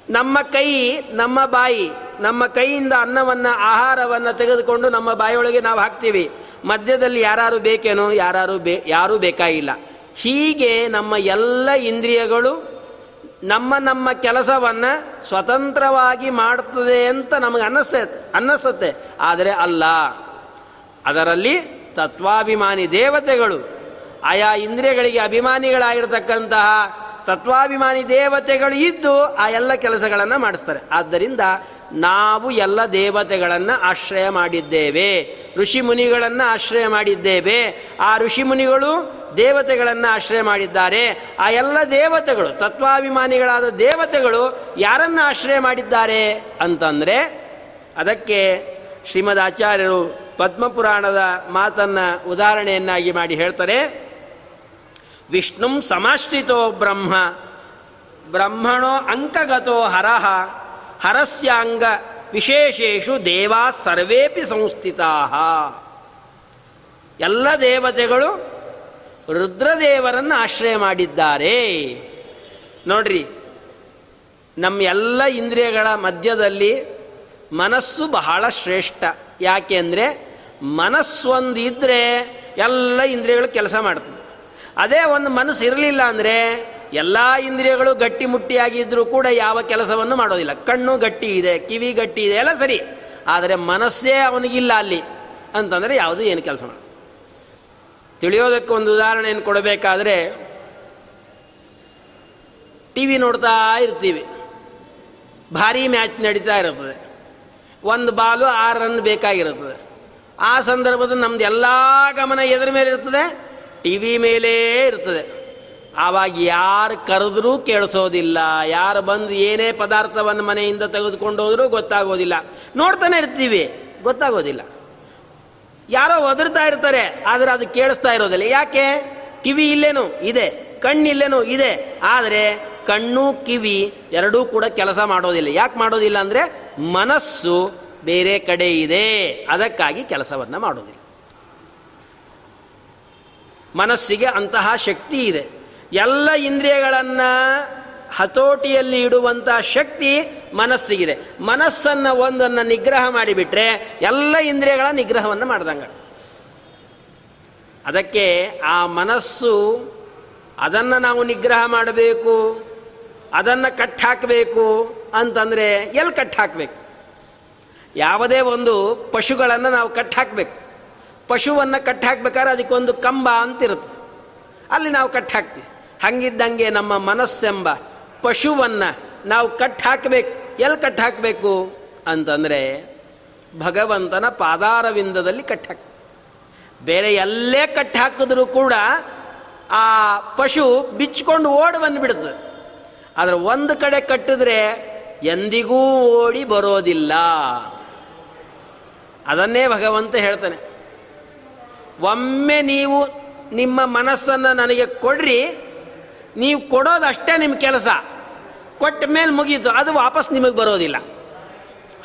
ನಮ್ಮ ಕೈ, ನಮ್ಮ ಬಾಯಿ, ನಮ್ಮ ಕೈಯಿಂದ ಅನ್ನವನ್ನು, ಆಹಾರವನ್ನು ತೆಗೆದುಕೊಂಡು ನಮ್ಮ ಬಾಯಿಯೊಳಗೆ ನಾವು ಹಾಕ್ತೀವಿ. ಮಧ್ಯದಲ್ಲಿ ಯಾರು ಬೇಕೇನೋ? ಯಾರು ಬೇ ಯಾರೂ ಬೇಕಾಗಿಲ್ಲ. ಹೀಗೆ ನಮ್ಮ ಎಲ್ಲ ಇಂದ್ರಿಯಗಳು ನಮ್ಮ ನಮ್ಮ ಕೆಲಸವನ್ನು ಸ್ವತಂತ್ರವಾಗಿ ಮಾಡ್ತದೆ ಅಂತ ನಮಗೆ ಅನ್ನಿಸ, ಅನ್ನಿಸುತ್ತೆ. ಆದರೆ ಅಲ್ಲ. ಅದರಲ್ಲಿ ತತ್ವಾಭಿಮಾನಿ ದೇವತೆಗಳು, ಆಯಾ ಇಂದ್ರಿಯಗಳಿಗೆ ಅಭಿಮಾನಿಗಳಾಗಿರ್ತಕ್ಕಂತಹ ತತ್ವಾಭಿಮಾನಿ ದೇವತೆಗಳು ಇದ್ದು ಆ ಎಲ್ಲ ಕೆಲಸಗಳನ್ನು ಮಾಡಿಸ್ತಾರೆ. ಆದ್ದರಿಂದ ನಾವು ಎಲ್ಲ ದೇವತೆಗಳನ್ನು ಆಶ್ರಯ ಮಾಡಿದ್ದೇವೆ. ಋಷಿ ಮುನಿಗಳನ್ನು ಆಶ್ರಯ ಮಾಡಿದ್ದೇವೆ. ಆ ಋಷಿ ಮುನಿಗಳು ದೇವತೆಗಳನ್ನು ಆಶ್ರಯ ಮಾಡಿದ್ದಾರೆ. ಆ ಎಲ್ಲ ದೇವತೆಗಳು, ತತ್ವಾಭಿಮಾನಿಗಳಾದ ದೇವತೆಗಳು ಯಾರನ್ನು ಆಶ್ರಯ ಮಾಡಿದ್ದಾರೆ ಅಂತಂದರೆ, ಅದಕ್ಕೆ ಶ್ರೀಮದ್ ಆಚಾರ್ಯರು ಪದ್ಮಪುರಾಣದ ಮಾತನ್ನು ಉದಾಹರಣೆಯನ್ನಾಗಿ ಮಾಡಿ ಹೇಳ್ತಾರೆ. ವಿಷ್ಣುಂ ಸಮಾಶ್ರಿತೋ ಬ್ರಹ್ಮ, ಬ್ರಹ್ಮಣೋ ಅಂಕಗತೋ ಹರಹ ಹರಸ್ಯಾಂಗ ವಿಶೇಷೇಷು ದೇವಾ ಸರ್ವೇಪಿ ಸಂಸ್ಥಿತಾ. ಎಲ್ಲ ದೇವತೆಗಳು ರುದ್ರದೇವರನ್ನು ಆಶ್ರಯ ಮಾಡಿದ್ದಾರೆ. ನೋಡ್ರಿ, ನಮ್ಮ ಎಲ್ಲ ಇಂದ್ರಿಯಗಳ ಮಧ್ಯದಲ್ಲಿ ಮನಸ್ಸು ಬಹಳ ಶ್ರೇಷ್ಠ. ಯಾಕೆ ಅಂದರೆ ಮನಸ್ಸೊಂದು ಇದ್ದರೆ ಎಲ್ಲ ಇಂದ್ರಿಯಗಳು ಕೆಲಸ ಮಾಡ್ತದೆ. ಅದೇ ಒಂದು ಮನಸ್ಸು ಇರಲಿಲ್ಲ ಅಂದರೆ ಎಲ್ಲ ಇಂದ್ರಿಯಗಳು ಗಟ್ಟಿ ಮುಟ್ಟಿಯಾಗಿದ್ದರೂ ಕೂಡ ಯಾವ ಕೆಲಸವನ್ನು ಮಾಡೋದಿಲ್ಲ. ಕಣ್ಣು ಗಟ್ಟಿ ಇದೆ, ಕಿವಿ ಗಟ್ಟಿ ಇದೆ, ಎಲ್ಲ ಸರಿ. ಆದರೆ ಮನಸ್ಸೇ ಅವನಿಗಿಲ್ಲ ಅಲ್ಲಿ. ಅಂತಂದರೆ ಯಾವುದು ಏನು ಕೆಲಸ ತಿಳಿಯೋದಕ್ಕೆ ಒಂದು ಉದಾಹರಣೆಯನ್ನು ಕೊಡಬೇಕಾದ್ರೆ ಟಿ ವಿ ನೋಡ್ತಾ ಇರ್ತೀವಿ. ಭಾರಿ ಮ್ಯಾಚ್ ನಡೀತಾ ಇರ್ತದೆ. ಒಂದು ಬಾಲು ಆರು ರನ್ ಬೇಕಾಗಿರುತ್ತದೆ. ಆ ಸಂದರ್ಭದಲ್ಲಿ ನಮ್ದು ಎಲ್ಲ ಗಮನ ಎದ್ರ ಮೇಲೆ ಇರ್ತದೆ ಟಿ ವಿ ಮೇಲೇ ಇರ್ತದೆ. ಆವಾಗ ಯಾರು ಕರೆದ್ರೂ ಕೇಳಿಸೋದಿಲ್ಲ. ಯಾರು ಬಂದು ಏನೇ ಪದಾರ್ಥವನ್ನು ಮನೆಯಿಂದ ತೆಗೆದುಕೊಂಡು ಹೋದರೂ ಗೊತ್ತಾಗೋದಿಲ್ಲ. ನೋಡ್ತಾನೆ ಇರ್ತೀವಿ, ಗೊತ್ತಾಗೋದಿಲ್ಲ. ಯಾರೋ ಒದರ್ತಾ ಇರ್ತಾರೆ, ಆದರೆ ಅದು ಕೇಳಿಸ್ತಾ ಇರೋದಿಲ್ಲ. ಯಾಕೆ? ಕಿವಿ ಇಲ್ಲೇನು? ಇದೆ. ಕಣ್ಣಿಲ್ಲೇನು? ಇದೆ. ಆದರೆ ಕಣ್ಣು, ಕಿವಿ ಎರಡೂ ಕೂಡ ಕೆಲಸ ಮಾಡೋದಿಲ್ಲ. ಯಾಕೆ ಮಾಡೋದಿಲ್ಲ ಅಂದರೆ ಮನಸ್ಸು ಬೇರೆ ಕಡೆ ಇದೆ. ಅದಕ್ಕಾಗಿ ಕೆಲಸವನ್ನು ಮಾಡೋದಿಲ್ಲ. ಮನಸ್ಸಿಗೆ ಅಂತಹ ಶಕ್ತಿ ಇದೆ. ಎಲ್ಲ ಇಂದ್ರಿಯಗಳನ್ನು ಹತೋಟಿಯಲ್ಲಿ ಇಡುವಂಥ ಶಕ್ತಿ ಮನಸ್ಸಿಗಿದೆ. ಮನಸ್ಸನ್ನು ಒಂದನ್ನು ನಿಗ್ರಹ ಮಾಡಿಬಿಟ್ರೆ ಎಲ್ಲ ಇಂದ್ರಿಯಗಳ ನಿಗ್ರಹವನ್ನು ಮಾಡ್ದಂಗ. ಅದಕ್ಕೆ ಆ ಮನಸ್ಸು ಅದನ್ನು ನಾವು ನಿಗ್ರಹ ಮಾಡಬೇಕು, ಅದನ್ನು ಕಟ್ಟಾಕಬೇಕು ಅಂತಂದರೆ ಎಲ್ಲಿ ಕಟ್ಟಾಕಬೇಕು ಯಾವುದೇ ಒಂದು ಪಶುಗಳನ್ನು ನಾವು ಕಟ್ಟಾಕಬೇಕು ಪಶುವನ್ನು ಕಟ್ಟಾಕ್ಬೇಕಾದ್ರೆ ಅದಕ್ಕೊಂದು ಕಂಬ ಅಂತಿರುತ್ತೆ. ಅಲ್ಲಿ ನಾವು ಕಟ್ಟಾಕ್ತೀವಿ ಹಂಗಿದ್ದಂಗೆ ನಮ್ಮ ಮನಸ್ಸೆಂಬ ಪಶುವನ್ನು ನಾವು ಕಟ್ ಹಾಕಬೇಕು. ಎಲ್ಲಿ ಕಟ್ ಹಾಕಬೇಕು? ಅಂತಂದರೆ ಭಗವಂತನ ಪಾದಾರವಿಂದದಲ್ಲಿ ಕಟ್ ಹಾಕ. ಬೇರೆ ಎಲ್ಲೇ ಕಟ್ ಹಾಕಿದ್ರೂ ಕೂಡ ಆ ಪಶು ಬಿಚ್ಚಿಕೊಂಡು ಓಡಿ ಬಂದುಬಿಡ್ತದೆ ಆದರೆ ಒಂದು ಕಡೆ ಕಟ್ಟಿದ್ರೆ ಎಂದಿಗೂ ಓಡಿ ಬರೋದಿಲ್ಲ. ಅದನ್ನೇ ಭಗವಂತ ಹೇಳ್ತಾನೆ. ಒಮ್ಮೆ ನೀವು ನಿಮ್ಮ ಮನಸ್ಸನ್ನು ನನಗೆ ಕೊಡ್ರಿ ನೀವು ಕೊಡೋದಷ್ಟೇ ನಿಮ್ಮ ಕೆಲಸ. ಕೊಟ್ಟ ಮೇಲೆ ಮುಗೀತು ಅದು ವಾಪಸ್ ನಿಮಗೆ ಬರೋದಿಲ್ಲ.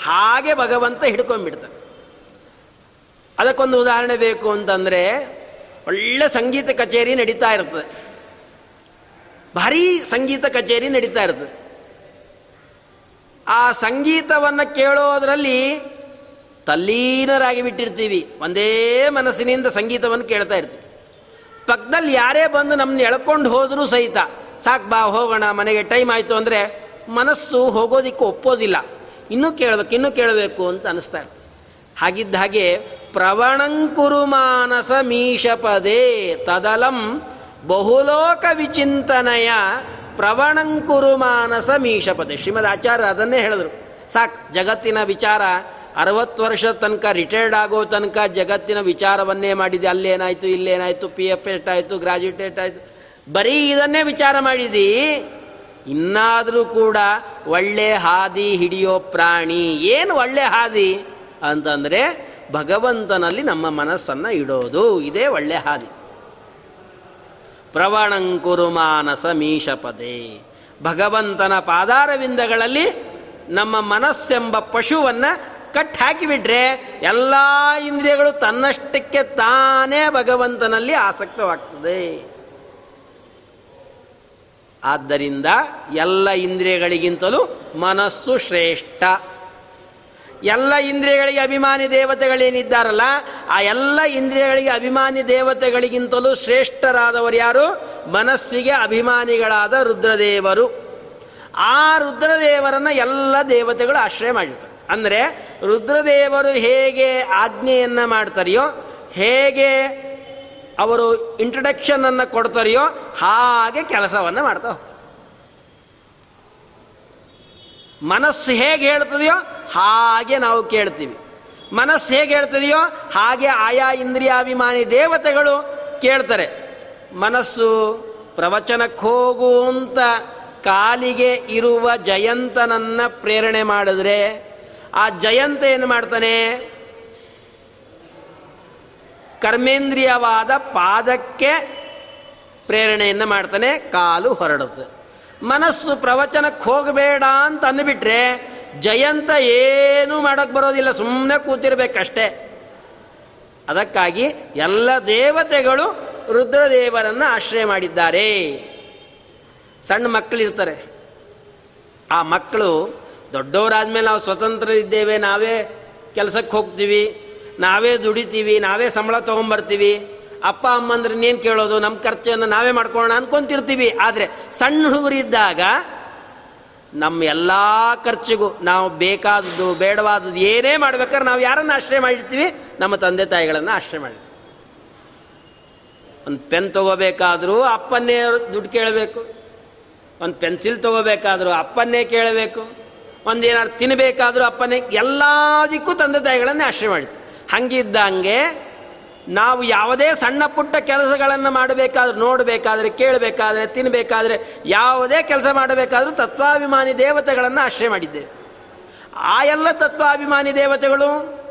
ಹಾಗೆ ಭಗವಂತ ಹಿಡ್ಕೊಂಡ್ಬಿಡ್ತಾನೆ. ಅದಕ್ಕೊಂದು ಉದಾಹರಣೆ ಬೇಕು ಅಂತಂದರೆ, ಒಳ್ಳೆ ಸಂಗೀತ ಕಚೇರಿ ನಡೀತಾ ಇರ್ತದೆ. ಭಾರೀ ಸಂಗೀತ ಕಚೇರಿ ನಡೀತಾ ಇರ್ತದೆ. ಆ ಸಂಗೀತವನ್ನು ಕೇಳೋದ್ರಲ್ಲಿ ತಲ್ಲೀನರಾಗಿ ಬಿಟ್ಟಿರ್ತೀವಿ. ಒಂದೇ ಮನಸ್ಸಿನಿಂದ ಸಂಗೀತವನ್ನು ಕೇಳ್ತಾ ಇರ್ತೀವಿ. ಪಕ್ಕದಲ್ಲಿ ಯಾರೇ ಬಂದು ನಮ್ಮನ್ನ ಎಳ್ಕೊಂಡು ಹೋದರೂ ಸಹಿತ, ಸಾಕು ಬಾ, ಹೋಗೋಣ, ಮನೆಗೆ ಟೈಮ್ ಆಯಿತು ಅಂದರೆ ಮನಸ್ಸು ಹೋಗೋದಿಕ್ಕೆ ಒಪ್ಪೋದಿಲ್ಲ. ಇನ್ನೂ ಕೇಳಬೇಕು ಇನ್ನೂ ಕೇಳಬೇಕು ಅಂತ ಅನಿಸ್ತಾ ಇರ್ತದೆ. ಹಾಗಿದ್ದ ಹಾಗೆ ಪ್ರವಣಂಕುರು ಮಾನಸ ಮೀಶಪದೇ ತದಲಂ ಬಹುಲೋಕ ವಿಚಿಂತನೆಯ ಪ್ರವಣಂಕುರು ಮಾನಸ ಮೀಶಪದೇ ಶ್ರೀಮದ್ ಆಚಾರ್ಯ ಅದನ್ನೇ ಹೇಳಿದ್ರು. ಸಾಕು, ಜಗತ್ತಿನ ವಿಚಾರ ಅರವತ್ತು ವರ್ಷ ತನಕ ರಿಟೈರ್ಡ್ ಆಗೋ ತನಕ ಜಗತ್ತಿನ ವಿಚಾರವನ್ನೇ ಮಾಡಿದೆ. ಅಲ್ಲೇನಾಯಿತು, ಇಲ್ಲೇನಾಯಿತು ಪಿ ಎಫ್ ಎಷ್ಟಾಯಿತು ಗ್ರಾಜ್ಯುಯೇಟ್ ಆಯಿತು. ಬರೀ ಇದನ್ನೇ ವಿಚಾರ ಮಾಡಿದಿ, ಇನ್ನಾದರೂ ಕೂಡ ಒಳ್ಳೆ ಹಾದಿ ಹಿಡಿಯೋ ಪ್ರಾಣಿ. ಏನು ಒಳ್ಳೆ ಹಾದಿ? ಅಂತಂದರೆ ಭಗವಂತನಲ್ಲಿ ನಮ್ಮ ಮನಸ್ಸನ್ನು ಇಡೋದು. ಇದೇ ಒಳ್ಳೆ ಹಾದಿ. ಪ್ರವಣಂಕುರು ಮಾನಸ ಮೀಶಪದೇ. ಭಗವಂತನ ಪಾದಾರವಿಂದಗಳಲ್ಲಿ ನಮ್ಮ ಮನಸ್ಸೆಂಬ ಪಶುವನ್ನು ಕಟ್ ಹಾಕಿಬಿಟ್ರೆ ಎಲ್ಲ ಇಂದ್ರಿಯಗಳು ತನ್ನಷ್ಟಕ್ಕೆ ತಾನೇ ಭಗವಂತನಲ್ಲಿ ಆಸಕ್ತವಾಗ್ತದೆ. ಆದ್ದರಿಂದ ಎಲ್ಲ ಇಂದ್ರಿಯಗಳಿಗಿಂತಲೂ ಮನಸ್ಸು ಶ್ರೇಷ್ಠ. ಎಲ್ಲ ಇಂದ್ರಿಯಗಳಿಗೆ ಅಭಿಮಾನಿ ದೇವತೆಗಳೇನಿದ್ದಾರಲ್ಲ, ಆ ಎಲ್ಲ ಇಂದ್ರಿಯಗಳಿಗೆ ಅಭಿಮಾನಿ ದೇವತೆಗಳಿಗಿಂತಲೂ ಶ್ರೇಷ್ಠರಾದವರು ಯಾರು? ಮನಸ್ಸಿಗೆ ಅಭಿಮಾನಿಗಳಾದ ರುದ್ರದೇವರು. ಆ ರುದ್ರದೇವರನ್ನು ಎಲ್ಲ ದೇವತೆಗಳು ಆಶ್ರಯ ಮಾಡಿರ್ತಾರೆ. ಅಂದರೆ ರುದ್ರದೇವರು ಹೇಗೆ ಆಜ್ಞೆಯನ್ನು ಮಾಡ್ತಾರೆಯೋ, ಹೇಗೆ ಅವರು ಇಂಟ್ರಡಕ್ಷನನ್ನು ಕೊಡ್ತಾರೆಯೋ ಹಾಗೆ ಕೆಲಸವನ್ನು ಮಾಡ್ತಾ ಮನಸ್ಸು ಹೇಗೆ ಹೇಳ್ತದೆಯೋ ಹಾಗೆ ನಾವು ಕೇಳ್ತೀವಿ. ಮನಸ್ಸು ಹೇಗೆ ಹೇಳ್ತದೆಯೋ ಹಾಗೆ ಆಯಾ ಇಂದ್ರಿಯಾಭಿಮಾನಿ ದೇವತೆಗಳು ಕೇಳ್ತಾರೆ. ಮನಸ್ಸು ಪ್ರವಚನಕ್ಕೆ ಹೋಗುವಂತ ಕಾಲಿಗೆ ಇರುವ ಜಯಂತನನ್ನು ಪ್ರೇರಣೆ ಮಾಡಿದ್ರೆ ಆ ಜಯಂತ ಏನು ಮಾಡ್ತಾನೆ? ಕರ್ಮೇಂದ್ರಿಯವಾದ ಪಾದಕ್ಕೆ ಪ್ರೇರಣೆಯನ್ನು ಮಾಡ್ತಾನೆ, ಕಾಲು ಹೊರಡುತ್ತೆ. ಮನಸ್ಸು ಪ್ರವಚನಕ್ಕೆ ಹೋಗಬೇಡ ಅಂತ ಅಂದ್ಬಿಟ್ರೆ ಜಯಂತ ಏನೂ ಮಾಡೋಕ್ಕೆ ಬರೋದಿಲ್ಲ ಸುಮ್ಮನೆ ಕೂತಿರ್ಬೇಕಷ್ಟೇ. ಅದಕ್ಕಾಗಿ ಎಲ್ಲ ದೇವತೆಗಳು ರುದ್ರದೇವರನ್ನು ಆಶ್ರಯ ಮಾಡಿದ್ದಾರೆ. ಸಣ್ಣ ಮಕ್ಕಳಿರ್ತಾರೆ. ಆ ಮಕ್ಕಳು ದೊಡ್ಡವರಾದ್ಮೇಲೆ ನಾವು ಸ್ವತಂತ್ರ ಇದ್ದೇವೆ ನಾವೇ ಕೆಲಸಕ್ಕೆ ಹೋಗ್ತೀವಿ, ನಾವೇ ದುಡಿತೀವಿ, ನಾವೇ ಸಂಬಳ ತೊಗೊಂಬರ್ತೀವಿ. ಅಪ್ಪ, ಅಮ್ಮಂದ್ರೆ ನೀನು ಕೇಳೋದು ನಮ್ಮ ಖರ್ಚನ್ನು ನಾವೇ ಮಾಡ್ಕೊಳ್ಳೋಣ ಅನ್ಕೊಂತಿರ್ತೀವಿ. ಆದರೆ ಸಣ್ಣ ಹುಡುಗರಿದ್ದಾಗ ನಮ್ಮ ಎಲ್ಲ ಖರ್ಚಿಗೂ ನಾವು ಬೇಕಾದದ್ದು, ಬೇಡವಾದದ್ದು ಏನೇ ಮಾಡ್ಬೇಕಾದ್ರೆ ನಾವು ಯಾರನ್ನು ಆಶ್ರಯ ಮಾಡಿರ್ತೀವಿ? ನಮ್ಮ ತಂದೆ ತಾಯಿಗಳನ್ನು ಆಶ್ರಯ ಮಾಡಿ ಒಂದು ಪೆನ್ ತಗೋಬೇಕಾದ್ರೂ ಅಪ್ಪನ್ನೇ ದುಡ್ಡು ಕೇಳಬೇಕು. ಒಂದು ಪೆನ್ಸಿಲ್ ತಗೋಬೇಕಾದ್ರೂ ಅಪ್ಪನ್ನೇ ಕೇಳಬೇಕು. ಒಂದು ಏನಾದ್ರು ತಿನ್ನಬೇಕಾದ್ರೂ ಅಪ್ಪನೇ ಎಲ್ಲದಕ್ಕೂ ತಂದೆ ತಾಯಿಗಳನ್ನೇ ಆಶ್ರಯ ಮಾಡಿತ್ತು. ಹಂಗಿದ್ದಂಗೆ ನಾವು ಯಾವುದೇ ಸಣ್ಣ ಪುಟ್ಟ ಕೆಲಸಗಳನ್ನು ಮಾಡಬೇಕಾದ್ರೆ, ನೋಡಬೇಕಾದ್ರೆ, ಕೇಳಬೇಕಾದ್ರೆ ತಿನ್ನಬೇಕಾದ್ರೆ ಯಾವುದೇ ಕೆಲಸ ಮಾಡಬೇಕಾದ್ರೂ ತತ್ವಾಭಿಮಾನಿ ದೇವತೆಗಳನ್ನು ಆಶ್ರಯ ಮಾಡಿದ್ದೇವೆ. ಆ ಎಲ್ಲ ತತ್ವಾಭಿಮಾನಿ ದೇವತೆಗಳು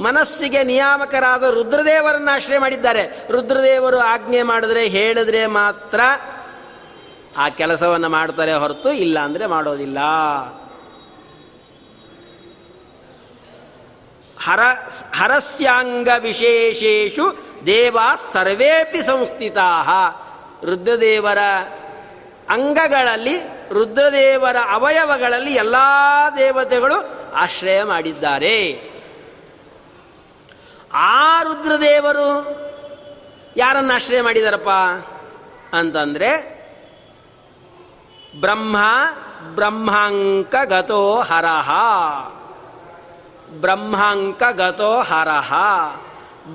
ಮನಸ್ಸಿಗೆ ನಿಯಾಮಕರಾದ ರುದ್ರದೇವರನ್ನು ಆಶ್ರಯ ಮಾಡಿದ್ದಾರೆ. ರುದ್ರದೇವರು ಆಜ್ಞೆ ಮಾಡಿದ್ರೆ, ಹೇಳಿದ್ರೆ ಮಾತ್ರ ಆ ಕೆಲಸವನ್ನು ಮಾಡ್ತಾರೆ ಹೊರತು ಇಲ್ಲ ಅಂದರೆ ಮಾಡೋದಿಲ್ಲ. ಹರ ಹರಸ್ಯಾಂಗ ವಿಶೇಷೇಷು ದೇವಾ ಸರ್ವೇಪಿ ಸಂಸ್ಥಿತಾ. ರುದ್ರದೇವರ ಅಂಗಗಳಲ್ಲಿ, ರುದ್ರದೇವರ ಅವಯವಗಳಲ್ಲಿ ಎಲ್ಲ ದೇವತೆಗಳು ಆಶ್ರಯ ಮಾಡಿದ್ದಾರೆ. ಆ ರುದ್ರದೇವರು ಯಾರನ್ನು ಆಶ್ರಯ ಮಾಡಿದಾರಪ್ಪ ಅಂತಂದರೆ, ಬ್ರಹ್ಮ ಬ್ರಹ್ಮಾಂಕ ಗತೋ ಹರಹ ಬ್ರಹ್ಮಾಂಕ ಗತೋ ಹರಹ.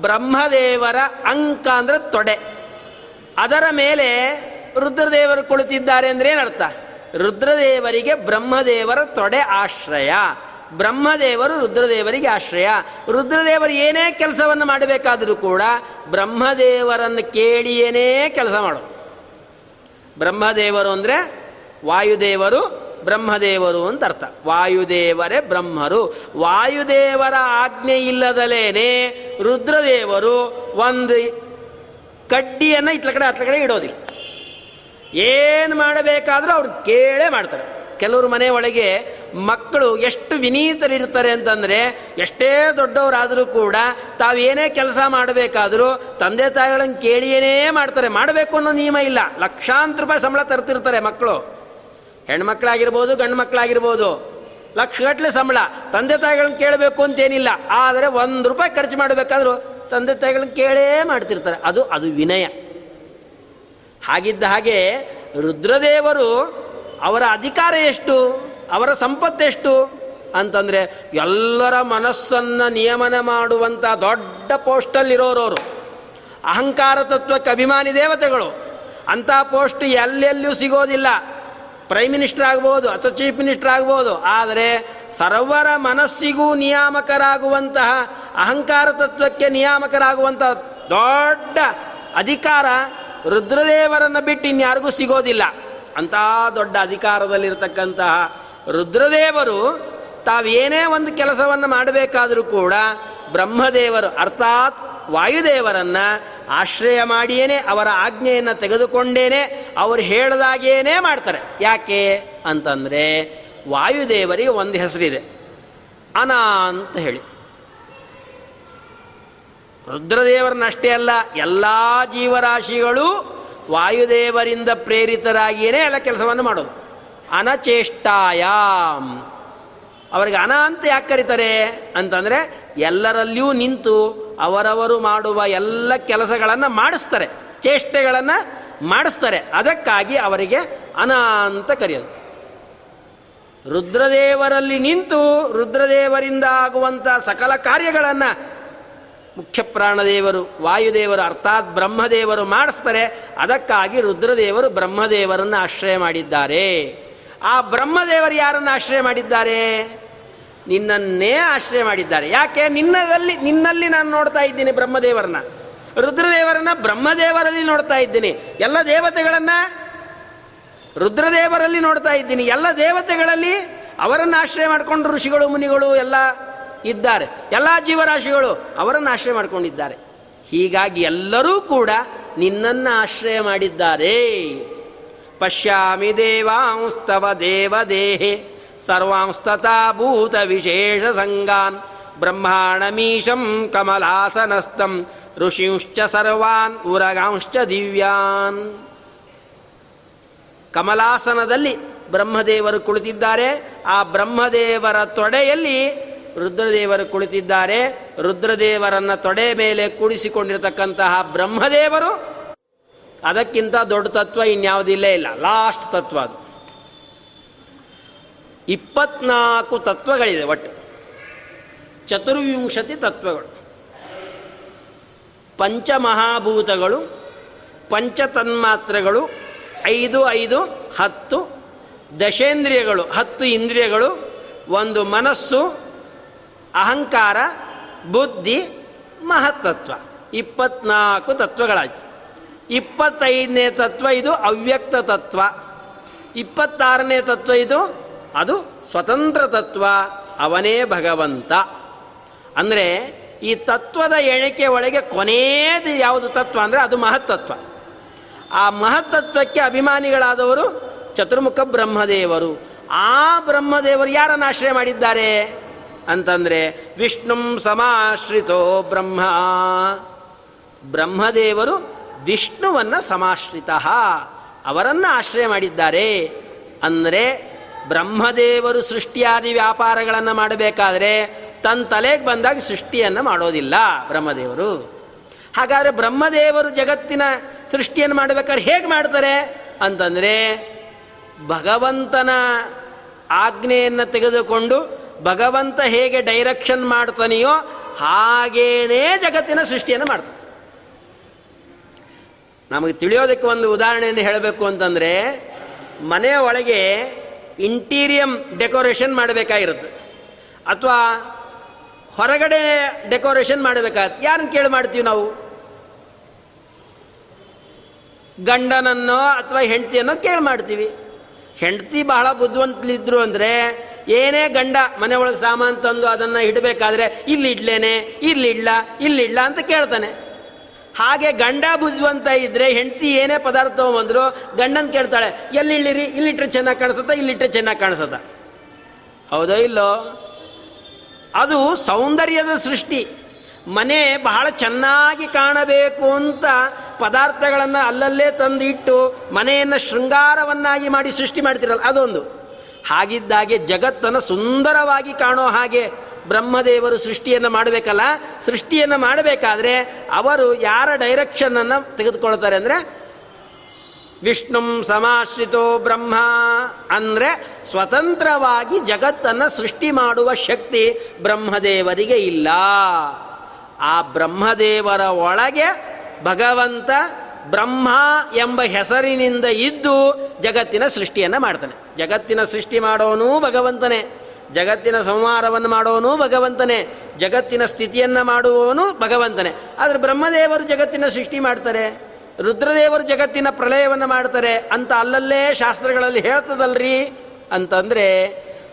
ಬ್ರಹ್ಮದೇವರ ಅಂಕ ಅಂದರೆ ತೊಡೆ. ಅದರ ಮೇಲೆ ರುದ್ರದೇವರು ಕುಳಿತಿದ್ದಾರೆ ಅಂದರೆ ಏನರ್ಥ? ರುದ್ರದೇವರಿಗೆ ಬ್ರಹ್ಮದೇವರ ತೊಡೆ ಆಶ್ರಯ. ಬ್ರಹ್ಮದೇವರು ರುದ್ರದೇವರಿಗೆ ಆಶ್ರಯ. ರುದ್ರದೇವರು ಏನೇ ಕೆಲಸವನ್ನು ಮಾಡಬೇಕಾದರೂ ಕೂಡ ಬ್ರಹ್ಮದೇವರನ್ನು ಕೇಳಿಯೇನೇ ಕೆಲಸ ಮಾಡು ಬ್ರಹ್ಮದೇವರು ಅಂದರೆ ವಾಯುದೇವರು ಬ್ರಹ್ಮದೇವರು ಅಂತ ಅರ್ಥ. ವಾಯುದೇವರೇ ಬ್ರಹ್ಮರು. ವಾಯುದೇವರ ಆಜ್ಞೆ ಇಲ್ಲದಲೇನೆ ರುದ್ರದೇವರು ಒಂದು ಕಡ್ಡಿಯನ್ನು ಇತ್ಲ ಕಡೆ ಹತ್ಲ ಕಡೆ ಇಡೋದಿಲ್ಲ. ಏನು ಮಾಡಬೇಕಾದರೂ ಅವ್ರು ಕೇಳೇ ಮಾಡ್ತಾರೆ. ಕೆಲವರು ಮನೆ ಒಳಗೆ ಮಕ್ಕಳು ಎಷ್ಟು ವಿನೀತರಿರ್ತಾರೆ ಅಂತಂದರೆ ಎಷ್ಟೇ ದೊಡ್ಡವರಾದರೂ ಕೂಡ ತಾವೇನೇ ಕೆಲಸ ಮಾಡಬೇಕಾದರೂ ತಂದೆ ತಾಯಿಗಳನ್ನು ಕೇಳಿಯೇನೇ ಮಾಡ್ತಾರೆ. ಮಾಡಬೇಕು ಅನ್ನೋ ನಿಯಮ ಇಲ್ಲ. ಲಕ್ಷಾಂತರ ರೂಪಾಯಿ ಸಂಬಳ ತರ್ತಿರ್ತಾರೆ ಮಕ್ಕಳು. ಹೆಣ್ಮಕ್ಳಾಗಿರ್ಬೋದು ಗಂಡು ಮಕ್ಕಳಾಗಿರ್ಬೋದು ಲಕ್ಷಗಟ್ಟಲೆ ಸಂಬಳ. ತಂದೆ ತಾಯಿಗಳನ್ನ ಕೇಳಬೇಕು ಅಂತೇನಿಲ್ಲ. ಆದರೆ ಒಂದು ರೂಪಾಯಿ ಖರ್ಚು ಮಾಡಬೇಕಾದ್ರೂ ತಂದೆ ತಾಯಿಗಳನ್ನ ಕೇಳೇ ಮಾಡ್ತಿರ್ತಾರೆ. ಅದು ಅದು ವಿನಯ. ಹಾಗಿದ್ದ ಹಾಗೆ ರುದ್ರದೇವರು ಅವರ ಅಧಿಕಾರ ಎಷ್ಟು? ಅವರ ಸಂಪತ್ತೆಷ್ಟು ಅಂತಂದರೆ ಎಲ್ಲರ ಮನಸ್ಸನ್ನು ನಿಯಮನ ಮಾಡುವಂಥ ದೊಡ್ಡ ಪೋಸ್ಟಲ್ಲಿರೋರವರು ಅಹಂಕಾರ ತತ್ವಕ್ಕೆ ಅಭಿಮಾನಿ ದೇವತೆಗಳು. ಅಂಥ ಪೋಸ್ಟ್ ಎಲ್ಲೆಲ್ಲೂ ಸಿಗೋದಿಲ್ಲ. ಪ್ರೈಮ್ ಮಿನಿಸ್ಟರ್ ಆಗ್ಬೋದು ಅಥವಾ ಚೀಫ್ ಮಿನಿಸ್ಟರ್ ಆಗ್ಬೋದು, ಆದರೆ ಸರ್ವರ ಮನಸ್ಸಿಗೂ ನಿಯಾಮಕರಾಗುವಂತಹ ಅಹಂಕಾರ ತತ್ವಕ್ಕೆ ನಿಯಾಮಕರಾಗುವಂತಹ ದೊಡ್ಡ ಅಧಿಕಾರ ರುದ್ರದೇವರನ್ನು ಬಿಟ್ಟು ಇನ್ಯಾರಿಗೂ ಸಿಗೋದಿಲ್ಲ. ಅಂತ ದೊಡ್ಡ ಅಧಿಕಾರದಲ್ಲಿರತಕ್ಕಂತಹ ರುದ್ರದೇವರು ತಾವೇನೇ ಒಂದು ಕೆಲಸವನ್ನು ಮಾಡಬೇಕಾದರೂ ಕೂಡ ಬ್ರಹ್ಮದೇವರು, ಅರ್ಥಾತ್ ವಾಯುದೇವರನ್ನು ಆಶ್ರಯ ಮಾಡಿಯೇನೆ, ಅವರ ಆಜ್ಞೆಯನ್ನು ತೆಗೆದುಕೊಂಡೇನೆ, ಅವರು ಹೇಳಿದಾಗೇನೇ ಮಾಡ್ತಾರೆ. ಯಾಕೆ ಅಂತಂದರೆ, ವಾಯುದೇವರಿಗೆ ಒಂದು ಹೆಸರಿದೆ. ಅನ ಅಂತ ಹೇಳಿ. ರುದ್ರದೇವರನ್ನಷ್ಟೇ ಅಲ್ಲ, ಎಲ್ಲ ಜೀವರಾಶಿಗಳು ವಾಯುದೇವರಿಂದ ಪ್ರೇರಿತರಾಗಿಯೇ ಎಲ್ಲ ಕೆಲಸವನ್ನು ಮಾಡೋದು. ಅನಚೇಷ್ಟಾಯಾಮ್ ಅವರಿಗೆ ಅನ ಅಂತ ಯಾಕೆ ಕರೀತಾರೆ ಅಂತಂದರೆ, ಎಲ್ಲರಲ್ಲಿಯೂ ನಿಂತು ಅವರವರು ಮಾಡುವ ಎಲ್ಲ ಕೆಲಸಗಳನ್ನು ಮಾಡಿಸ್ತಾರೆ, ಚೇಷ್ಟೆಗಳನ್ನು ಮಾಡಿಸ್ತಾರೆ. ಅದಕ್ಕಾಗಿ ಅವರಿಗೆ ಅನಾಂತ ಕರೆಯೋದು. ರುದ್ರದೇವರಲ್ಲಿ ನಿಂತು ರುದ್ರದೇವರಿಂದ ಆಗುವಂಥ ಸಕಲ ಕಾರ್ಯಗಳನ್ನು ಮುಖ್ಯ ಪ್ರಾಣದೇವರು, ವಾಯುದೇವರು, ಅರ್ಥಾತ್ ಬ್ರಹ್ಮದೇವರು ಮಾಡಿಸ್ತಾರೆ. ಅದಕ್ಕಾಗಿ ರುದ್ರದೇವರು ಬ್ರಹ್ಮದೇವರನ್ನು ಆಶ್ರಯ ಮಾಡಿದ್ದಾರೆ. ಆ ಬ್ರಹ್ಮದೇವರು ಯಾರನ್ನು ಆಶ್ರಯ ಮಾಡಿದ್ದಾರೆ? ನಿನ್ನನ್ನೇ ಆಶ್ರಯ ಮಾಡಿದ್ದಾರೆ. ಯಾಕೆ? ನಿನ್ನದಲ್ಲಿ, ನಿನ್ನಲ್ಲಿ ನಾನು ನೋಡ್ತಾ ಇದ್ದೀನಿ ಬ್ರಹ್ಮದೇವರನ್ನ. ರುದ್ರದೇವರನ್ನ ಬ್ರಹ್ಮದೇವರಲ್ಲಿ ನೋಡ್ತಾ ಇದ್ದೀನಿ. ಎಲ್ಲ ದೇವತೆಗಳನ್ನ ರುದ್ರದೇವರಲ್ಲಿ ನೋಡ್ತಾ ಇದ್ದೀನಿ. ಎಲ್ಲ ದೇವತೆಗಳಲ್ಲಿ ಅವರನ್ನು ಆಶ್ರಯ ಮಾಡಿಕೊಂಡು ಋಷಿಗಳು, ಮುನಿಗಳು ಎಲ್ಲ ಇದ್ದಾರೆ. ಎಲ್ಲ ಜೀವರಾಶಿಗಳು ಅವರನ್ನು ಆಶ್ರಯ ಮಾಡಿಕೊಂಡಿದ್ದಾರೆ. ಹೀಗಾಗಿ ಎಲ್ಲರೂ ಕೂಡ ನಿನ್ನನ್ನು ಆಶ್ರಯ ಮಾಡಿದ್ದಾರೆ. ಪಶ್ಯಾಮಿ ದೇವಾಂಸ್ತವ ದೇವದೇಹೆ. ಸರ್ವಾಂಸ್ತತಾ ಭೂತ ವಿಶೇಷ ಸಂಗಾನ್ ಬ್ರಹ್ಮಾಣಮೀಶಂ ಕಮಲಾಸನಸ್ತಂ ಋಷಿಂಶ್ಚ ಸರ್ವಾನ್ ಉರಗಾಂಶ್ಚ ದಿವ್ಯಾನ್. ಕಮಲಾಸನದಲ್ಲಿ ಬ್ರಹ್ಮದೇವರು ಕುಳಿತಿದ್ದಾರೆ. ಆ ಬ್ರಹ್ಮದೇವರ ತೊಡೆಯಲ್ಲಿ ರುದ್ರದೇವರು ಕುಳಿತಿದ್ದಾರೆ. ರುದ್ರದೇವರನ್ನ ತೊಡೆ ಮೇಲೆ ಕೂಡಿಸಿಕೊಂಡಿರತಕ್ಕಂತಹ ಬ್ರಹ್ಮದೇವರು ಅದಕ್ಕಿಂತ ದೊಡ್ಡ ತತ್ವ ಇನ್ಯಾವುದಿಲ್ಲೇ ಇಲ್ಲ. ಲಾಸ್ಟ್ ತತ್ವ ಅದು. ಇಪ್ಪತ್ನಾಲ್ಕು ತತ್ವಗಳಿದೆ ಒಟ್ಟು. ಚತುರ್ವಿಂಶತಿ ತತ್ವಗಳು. ಪಂಚಮಹಾಭೂತಗಳು, ಪಂಚತನ್ಮಾತ್ರೆಗಳು, ಐದು ಐದು ಹತ್ತು ದಶೇಂದ್ರಿಯಗಳು, ಹತ್ತು ಇಂದ್ರಿಯಗಳು, ಒಂದು ಮನಸ್ಸು, ಅಹಂಕಾರ, ಬುದ್ಧಿ, ಮಹತ್ತತ್ವ. ಇಪ್ಪತ್ನಾಲ್ಕು ತತ್ವಗಳಾಯಿತು. ಇಪ್ಪತ್ತೈದನೇ ತತ್ವ ಇದು ಅವ್ಯಕ್ತ ತತ್ವ. ಇಪ್ಪತ್ತಾರನೇ ತತ್ವ ಇದು ಅದು ಸ್ವತಂತ್ರ ತತ್ವ, ಅವನೇ ಭಗವಂತ. ಅಂದರೆ ಈ ತತ್ವದ ಎಣಿಕೆ ಒಳಗೆ ಕೊನೆಯದು ಯಾವುದು ತತ್ವ ಅಂದರೆ ಅದು ಮಹತ್ತತ್ವ ಆ ಮಹತ್ತತ್ವಕ್ಕೆ ಅಭಿಮಾನಿಗಳಾದವರು ಚತುರ್ಮುಖ ಬ್ರಹ್ಮದೇವರು. ಆ ಬ್ರಹ್ಮದೇವರು ಯಾರನ್ನು ಆಶ್ರಯ ಮಾಡಿದ್ದಾರೆ? ಅಂತಂದರೆ ವಿಷ್ಣುಂ ಸಮಾಶ್ರಿತೋ ಬ್ರಹ್ಮ. ಬ್ರಹ್ಮದೇವರು ವಿಷ್ಣುವನ್ನು ಸಮಾಶ್ರಿತ, ಅವರನ್ನು ಆಶ್ರಯ ಮಾಡಿದ್ದಾರೆ. ಅಂದರೆ ಬ್ರಹ್ಮದೇವರು ಸೃಷ್ಟಿಯಾದಿ ವ್ಯಾಪಾರಗಳನ್ನು ಮಾಡಬೇಕಾದ್ರೆ ತನ್ನ ತಲೆಗೆ ಬಂದಾಗ ಸೃಷ್ಟಿಯನ್ನು ಮಾಡೋದಿಲ್ಲ ಬ್ರಹ್ಮದೇವರು. ಹಾಗಾದರೆ ಬ್ರಹ್ಮದೇವರು ಜಗತ್ತಿನ ಸೃಷ್ಟಿಯನ್ನು ಮಾಡಬೇಕಾದ್ರೆ ಹೇಗೆ ಮಾಡ್ತಾರೆ? ಅಂತಂದರೆ ಭಗವಂತನ ಆಜ್ಞೆಯನ್ನು ತೆಗೆದುಕೊಂಡು ಭಗವಂತ ಹೇಗೆ ಡೈರೆಕ್ಷನ್ ಮಾಡ್ತಾನೆಯೋ ಹಾಗೇನೇ ಜಗತ್ತಿನ ಸೃಷ್ಟಿಯನ್ನು ಮಾಡ್ತಾನೆ. ನಮಗೆ ತಿಳಿಯೋದಕ್ಕೆ ಒಂದು ಉದಾಹರಣೆಯನ್ನು ಹೇಳಬೇಕು ಅಂತಂದರೆ ಮನೆಯ ಒಳಗೆ ಇಂಟೀರಿಯಂ ಡೆಕೋರೇಷನ್ ಮಾಡಬೇಕಾಗಿರುತ್ತೆ. ಅಥವಾ ಹೊರಗಡೆ ಡೆಕೋರೇಷನ್ ಮಾಡಬೇಕಾಗತ್ತೆ. ಯಾರನ್ನು ಕೇಳಿ ಮಾಡ್ತೀವಿ ನಾವು? ಗಂಡನನ್ನೋ ಅಥವಾ ಹೆಂಡತಿಯನ್ನೋ ಕೇಳಿ ಮಾಡ್ತೀವಿ. ಹೆಂಡತಿ ಬಹಳ ಬುದ್ಧಿವಂತಲಿದ್ರು ಅಂದರೆ ಏನೇ ಗಂಡ ಮನೆ ಒಳಗೆ ಸಾಮಾನು ತಂದು ಅದನ್ನು ಇಡಬೇಕಾದ್ರೆ ಇಲ್ಲಿ ಇಡ್ಲೇನೆ, ಇಲ್ಲಿ ಇಡ್ಲ ಇಲ್ಲಿ ಇಡ್ಲ ಅಂತ ಕೇಳ್ತಾನೆ. ಹಾಗೆ ಗಂಡ ಬುದ್ಧಿವಂತ ಇದ್ರೆ ಹೆಂಡತಿ ಏನೇ ಪದಾರ್ಥ ತೊಗೊಂಬಂದ್ರು ಗಂಡನ ಕೇಳ್ತಾಳೆ, ಎಲ್ಲಿ ಇಲ್ಲಿರಿ ಇಲ್ಲಿಟ್ರೆ ಚೆನ್ನಾಗಿ ಕಾಣಿಸುತ್ತಾ? ಇಲ್ಲಿಟ್ರೆ ಚೆನ್ನಾಗಿ ಕಾಣಿಸುತ್ತಾ? ಹೌದೋ ಇಲ್ಲೋ? ಅದು ಸೌಂದರ್ಯದ ಸೃಷ್ಟಿ. ಮನೆ ಬಹಳ ಚೆನ್ನಾಗಿ ಕಾಣಬೇಕು ಅಂತ ಪದಾರ್ಥಗಳನ್ನು ಅಲ್ಲಲ್ಲೇ ತಂದು ಇಟ್ಟು ಮನೆಯನ್ನು ಶೃಂಗಾರವನ್ನಾಗಿ ಮಾಡಿ ಸೃಷ್ಟಿ ಮಾಡ್ತಿರಲ್ಲ, ಅದೊಂದು. ಹಾಗಿದ್ದಾಗೆ ಜಗತ್ತನ್ನು ಸುಂದರವಾಗಿ ಕಾಣೋ ಹಾಗೆ ಬ್ರಹ್ಮದೇವರು ಸೃಷ್ಟಿಯನ್ನು ಮಾಡಬೇಕಲ್ಲ, ಸೃಷ್ಟಿಯನ್ನು ಮಾಡಬೇಕಾದ್ರೆ ಅವರು ಯಾರ ಡೈರೆಕ್ಷನನ್ನು ತೆಗೆದುಕೊಳ್ತಾರೆ ಅಂದರೆ, ವಿಷ್ಣು ಸಮಾಶ್ರಿತೋ ಬ್ರಹ್ಮ ಅಂದರೆ ಸ್ವತಂತ್ರವಾಗಿ ಜಗತ್ತನ್ನು ಸೃಷ್ಟಿ ಮಾಡುವ ಶಕ್ತಿ ಬ್ರಹ್ಮದೇವರಿಗೆ ಇಲ್ಲ. ಆ ಬ್ರಹ್ಮದೇವರ ಒಳಗೆ ಭಗವಂತ ಬ್ರಹ್ಮ ಎಂಬ ಹೆಸರಿನಿಂದ ಇದ್ದು ಜಗತ್ತಿನ ಸೃಷ್ಟಿಯನ್ನು ಮಾಡ್ತಾನೆ. ಜಗತ್ತಿನ ಸೃಷ್ಟಿ ಮಾಡೋನೂ ಭಗವಂತನೇ. ಜಗತ್ತಿನ ಸಂಹಾರವನ್ನು ಮಾಡುವವನು ಭಗವಂತನೇ, ಜಗತ್ತಿನ ಸ್ಥಿತಿಯನ್ನು ಮಾಡುವವನು ಭಗವಂತನೇ. ಆದರೆ ಬ್ರಹ್ಮದೇವರು ಜಗತ್ತಿನ ಸೃಷ್ಟಿ ಮಾಡ್ತಾರೆ, ರುದ್ರದೇವರು ಜಗತ್ತಿನ ಪ್ರಳಯವನ್ನು ಮಾಡ್ತಾರೆ ಅಂತ ಅಲ್ಲಲ್ಲೇ ಶಾಸ್ತ್ರಗಳಲ್ಲಿ ಹೇಳ್ತದಲ್ರಿ ಅಂತಂದರೆ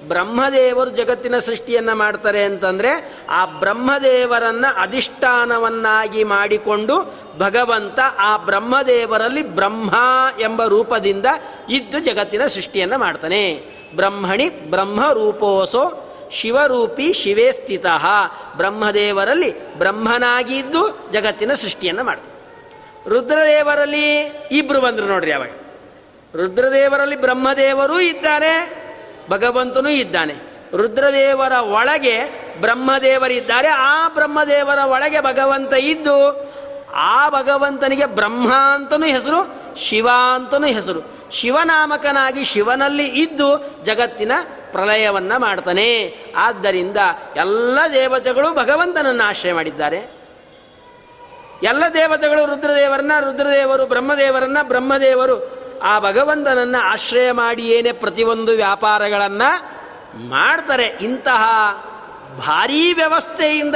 ಬ್ರಹ್ಮದೇವರು ಜಗತ್ತಿನ ಸೃಷ್ಟಿಯನ್ನು ಮಾಡ್ತಾರೆ ಅಂತಂದರೆ ಆ ಬ್ರಹ್ಮದೇವರನ್ನು ಅಧಿಷ್ಠಾನವನ್ನಾಗಿ ಮಾಡಿಕೊಂಡು ಭಗವಂತ ಆ ಬ್ರಹ್ಮದೇವರಲ್ಲಿ ಬ್ರಹ್ಮ ಎಂಬ ರೂಪದಿಂದ ಇದ್ದು ಜಗತ್ತಿನ ಸೃಷ್ಟಿಯನ್ನು ಮಾಡ್ತಾನೆ. ಬ್ರಹ್ಮಣಿ ಬ್ರಹ್ಮ ರೂಪೋಸೋ ಶಿವರೂಪಿ ಶಿವೇ ಸ್ಥಿತ. ಬ್ರಹ್ಮದೇವರಲ್ಲಿ ಬ್ರಹ್ಮನಾಗಿದ್ದು ಜಗತ್ತಿನ ಸೃಷ್ಟಿಯನ್ನು ಮಾಡ್ತಾನೆ. ರುದ್ರದೇವರಲ್ಲಿ ಇಬ್ಬರು ಬಂದರು ನೋಡ್ರಿ ಅವಾಗ. ರುದ್ರದೇವರಲ್ಲಿ ಬ್ರಹ್ಮದೇವರೂ ಇದ್ದಾರೆ ಭಗವಂತನೂ ಇದ್ದಾನೆ. ರುದ್ರದೇವರ ಒಳಗೆ ಬ್ರಹ್ಮದೇವರಿದ್ದಾರೆ. ಆ ಬ್ರಹ್ಮದೇವರ ಒಳಗೆ ಭಗವಂತ ಇದ್ದು, ಆ ಭಗವಂತನಿಗೆ ಬ್ರಹ್ಮ ಅಂತನೂ ಹೆಸರು, ಶಿವ ಅಂತನೂ ಹೆಸರು. ಶಿವನಾಮಕನಾಗಿ ಶಿವನಲ್ಲಿ ಇದ್ದು ಜಗತ್ತಿನ ಪ್ರಲಯವನ್ನು ಮಾಡ್ತಾನೆ. ಆದ್ದರಿಂದ ಎಲ್ಲ ದೇವತೆಗಳು ಭಗವಂತನನ್ನು ಆಶ್ರಯ ಮಾಡಿದ್ದಾರೆ. ಎಲ್ಲ ದೇವತೆಗಳು ರುದ್ರದೇವರನ್ನ, ರುದ್ರದೇವರು ಬ್ರಹ್ಮದೇವರನ್ನ, ಬ್ರಹ್ಮದೇವರು ಆ ಭಗವಂತನನ್ನು ಆಶ್ರಯ ಮಾಡಿ ಏನೇ ಪ್ರತಿಯೊಂದು ವ್ಯಾಪಾರಗಳನ್ನು ಮಾಡ್ತಾರೆ, ಇಂತಹ ಭಾರೀ ವ್ಯವಸ್ಥೆಯಿಂದ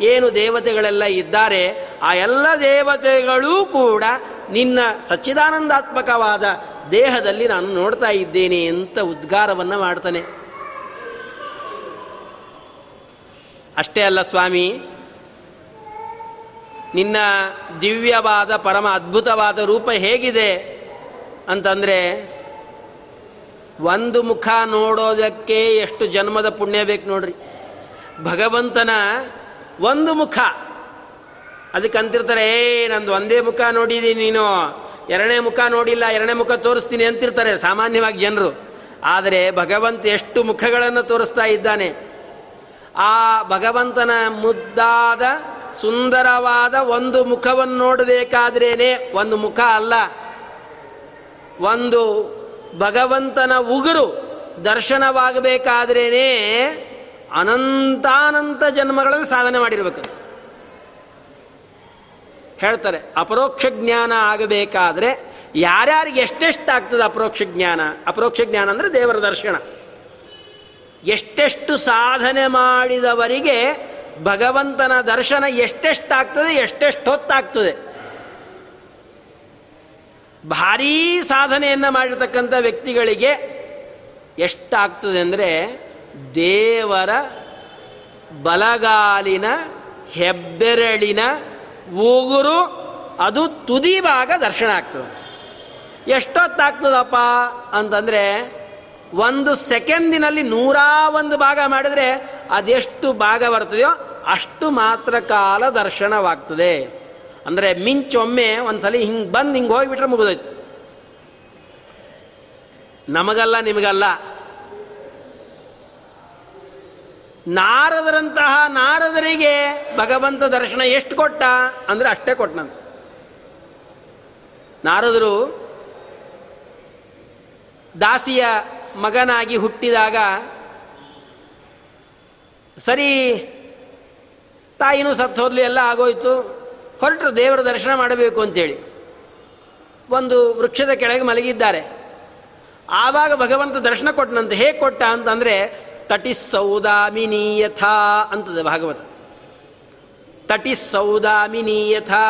ಏನು ದೇವತೆಗಳೆಲ್ಲ ಇದ್ದಾರೆ, ಆ ಎಲ್ಲ ದೇವತೆಗಳೂ ಕೂಡ ನಿನ್ನ ಸಚ್ಚಿದಾನಂದಾತ್ಮಕವಾದ ದೇಹದಲ್ಲಿ ನಾನು ನೋಡ್ತಾ ಇದ್ದೇನೆ ಅಂತ ಉದ್ಗಾರವನ್ನು ಮಾಡ್ತಾನೆ. ಅಷ್ಟೇ ಅಲ್ಲ ಸ್ವಾಮಿ, ನಿನ್ನ ದಿವ್ಯವಾದ ಪರಮ ಅದ್ಭುತವಾದ ರೂಪ ಹೇಗಿದೆ? ಅಂತಂದರೆ ಒಂದು ಮುಖ ನೋಡೋದಕ್ಕೆ ಎಷ್ಟು ಜನ್ಮದ ಪುಣ್ಯ ಬೇಕು ನೋಡ್ರಿ. ಭಗವಂತನ ಒಂದು ಮುಖ. ಅದಕ್ಕೆ ಅಂತಿರ್ತಾರೆ, ಏ, ನಂದು ಒಂದೇ ಮುಖ ನೋಡಿದ್ದೀನಿ ನೀನು. ಎರಡನೇ ಮುಖ ನೋಡಿಲ್ಲ, ಎರಡನೇ ಮುಖ ತೋರಿಸ್ತೀನಿ ಅಂತಿರ್ತಾರೆ ಸಾಮಾನ್ಯವಾಗಿ ಜನರು. ಆದರೆ ಭಗವಂತ ಎಷ್ಟು ಮುಖಗಳನ್ನು ತೋರಿಸ್ತಾ ಇದ್ದಾನೆ. ಆ ಭಗವಂತನ ಮುದ್ದಾದ ಸುಂದರವಾದ ಒಂದು ಮುಖವನ್ನು ನೋಡಬೇಕಾದ್ರೇನೆ ಒಂದು ಮುಖ ಅಲ್ಲ. ಒಂದು ಭಗವಂತನ ಉಗುರು ದರ್ಶನವಾಗಬೇಕಾದ್ರೇ ಅನಂತಾನಂತ ಜನ್ಮಗಳಲ್ಲಿ ಸಾಧನೆ ಮಾಡಿರ್ಬೇಕು. ಹೇಳ್ತಾರೆ, ಅಪರೋಕ್ಷ ಜ್ಞಾನ ಆಗಬೇಕಾದ್ರೆ ಯಾರ್ಯಾರಿಗೆ ಎಷ್ಟೆಷ್ಟು ಆಗ್ತದೆ ಅಪರೋಕ್ಷ ಜ್ಞಾನ? ಅಪರೋಕ್ಷ ಜ್ಞಾನ ಅಂದರೆ ದೇವರ ದರ್ಶನ. ಎಷ್ಟೆಷ್ಟು ಸಾಧನೆ ಮಾಡಿದವರಿಗೆ ಭಗವಂತನ ದರ್ಶನ ಎಷ್ಟೆಷ್ಟಾಗ್ತದೆ ಎಷ್ಟೆಷ್ಟು ಹೊತ್ತಾಗ್ತದೆ? ಭಾರೀ ಸಾಧನೆಯನ್ನು ಮಾಡಿರ್ತಕ್ಕಂಥ ವ್ಯಕ್ತಿಗಳಿಗೆ ಎಷ್ಟಾಗ್ತದೆ ಅಂದರೆ ದೇವರ ಬಲಗಾಲಿನ ಹೆಬ್ಬೆರಳಿನ ಉಗುರು ಅದು ತುದಿ ಭಾಗ ದರ್ಶನ ಆಗ್ತದೆ. ಎಷ್ಟೊತ್ತಾಗ್ತದಪ್ಪ ಅಂತಂದರೆ ಒಂದು ಸೆಕೆಂಡಿನಲ್ಲಿ ನೂರ ಒಂದು ಭಾಗ ಮಾಡಿದರೆ ಅದೆಷ್ಟು ಭಾಗ ಬರ್ತದೆಯೋ ಅಷ್ಟು ಮಾತ್ರ ಕಾಲ ದರ್ಶನವಾಗ್ತದೆ. ಅಂದರೆ ಮಿಂಚೊಮ್ಮೆ ಒಂದ್ಸಲ ಹಿಂಗೆ ಬಂದು ಹಿಂಗೆ ಹೋಗಿಬಿಟ್ರೆ ಮುಗಿದೋಯ್ತು. ನಮಗಲ್ಲ, ನಿಮಗಲ್ಲ. ನಾರದರಂತಹ ನಾರದರಿಗೆ ಭಗವಂತ ದರ್ಶನ ಎಷ್ಟು ಕೊಟ್ಟ? ಅಂದರೆ ಅಷ್ಟೇ ಕೊಟ್ಟನಂತ ನಾರದರು ದಾಸಿಯ ಮಗನಾಗಿ ಹುಟ್ಟಿದಾಗ ಸರಿ ತಾಯಿನೂ ಸತ್ತು ಹೋದ್ಲಿ, ಎಲ್ಲ ಆಗೋಯ್ತು. ಹೊರಟರು ದೇವರ ದರ್ಶನ ಮಾಡಬೇಕು ಅಂತೇಳಿ. ಒಂದು ವೃಕ್ಷದ ಕೆಳಗೆ ಮಲಗಿದ್ದಾರೆ. ಆವಾಗ ಭಗವಂತ ದರ್ಶನ ಕೊಟ್ಟನಂತೆ, ಹೇಗೆ ಕೊಟ್ಟ ಅಂತಂದರೆ ತಟಿ ಯಥಾ ಅಂತದೆ ಭಾಗವತ. ತಟಿ ಯಥಾ.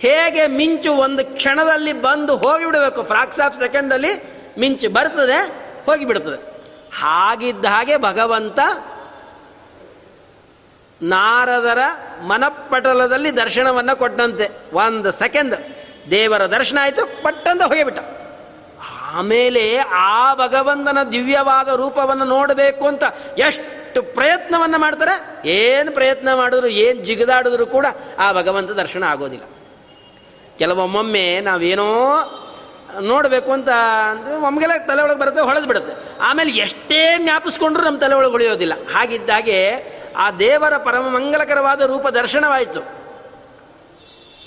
ಹೇಗೆ ಮಿಂಚು ಒಂದು ಕ್ಷಣದಲ್ಲಿ ಬಂದು ಹೋಗಿಬಿಡಬೇಕು, ಫ್ರಾಕ್ಸ್ ಆಫ್ ಸೆಕೆಂಡಲ್ಲಿ ಮಿಂಚು ಬರ್ತದೆ, ಹೋಗಿಬಿಡ್ತದೆ. ಹಾಗಿದ್ದ ಹಾಗೆ ಭಗವಂತ ನಾರದರ ಮನಪಟಲದಲ್ಲಿ ದರ್ಶನವನ್ನು ಕೊಟ್ಟಂತೆ. ಒಂದು ಸೆಕೆಂಡ್ ದೇವರ ದರ್ಶನ ಆಯಿತು, ಪಟ್ಟಂತ ಹೋಗಿಬಿಟ್ಟ. ಆಮೇಲೆ ಆ ಭಗವಂತನ ದಿವ್ಯವಾದ ರೂಪವನ್ನು ನೋಡಬೇಕು ಅಂತ ಎಷ್ಟು ಪ್ರಯತ್ನವನ್ನು ಮಾಡ್ತಾರೆ. ಏನು ಪ್ರಯತ್ನ ಮಾಡಿದ್ರು, ಏನು ಜಿಗಿದಾಡಿದ್ರು ಕೂಡ ಆ ಭಗವಂತ ದರ್ಶನ ಆಗೋದಿಲ್ಲ. ಕೆಲವೊಮ್ಮೊಮ್ಮೆ ನಾವೇನೋ ನೋಡಬೇಕು ಅಂತ ಅಂದರೆ ಒಮ್ಮೆಲ್ಲ ತಲೆ ಒಳಗೆ ಬರುತ್ತೆ, ಹೊಳೆದು ಬಿಡುತ್ತೆ. ಆಮೇಲೆ ಎಷ್ಟೇ ಜ್ಞಾಪಿಸ್ಕೊಂಡ್ರೂ ನಮ್ಮ ತಲೆ ಒಳಗೆ ಉಳಿಯೋದಿಲ್ಲ. ಹಾಗಿದ್ದಾಗೆ ಆ ದೇವರ ಪರಮ ಮಂಗಲಕರವಾದ ರೂಪ ದರ್ಶನವಾಯಿತು.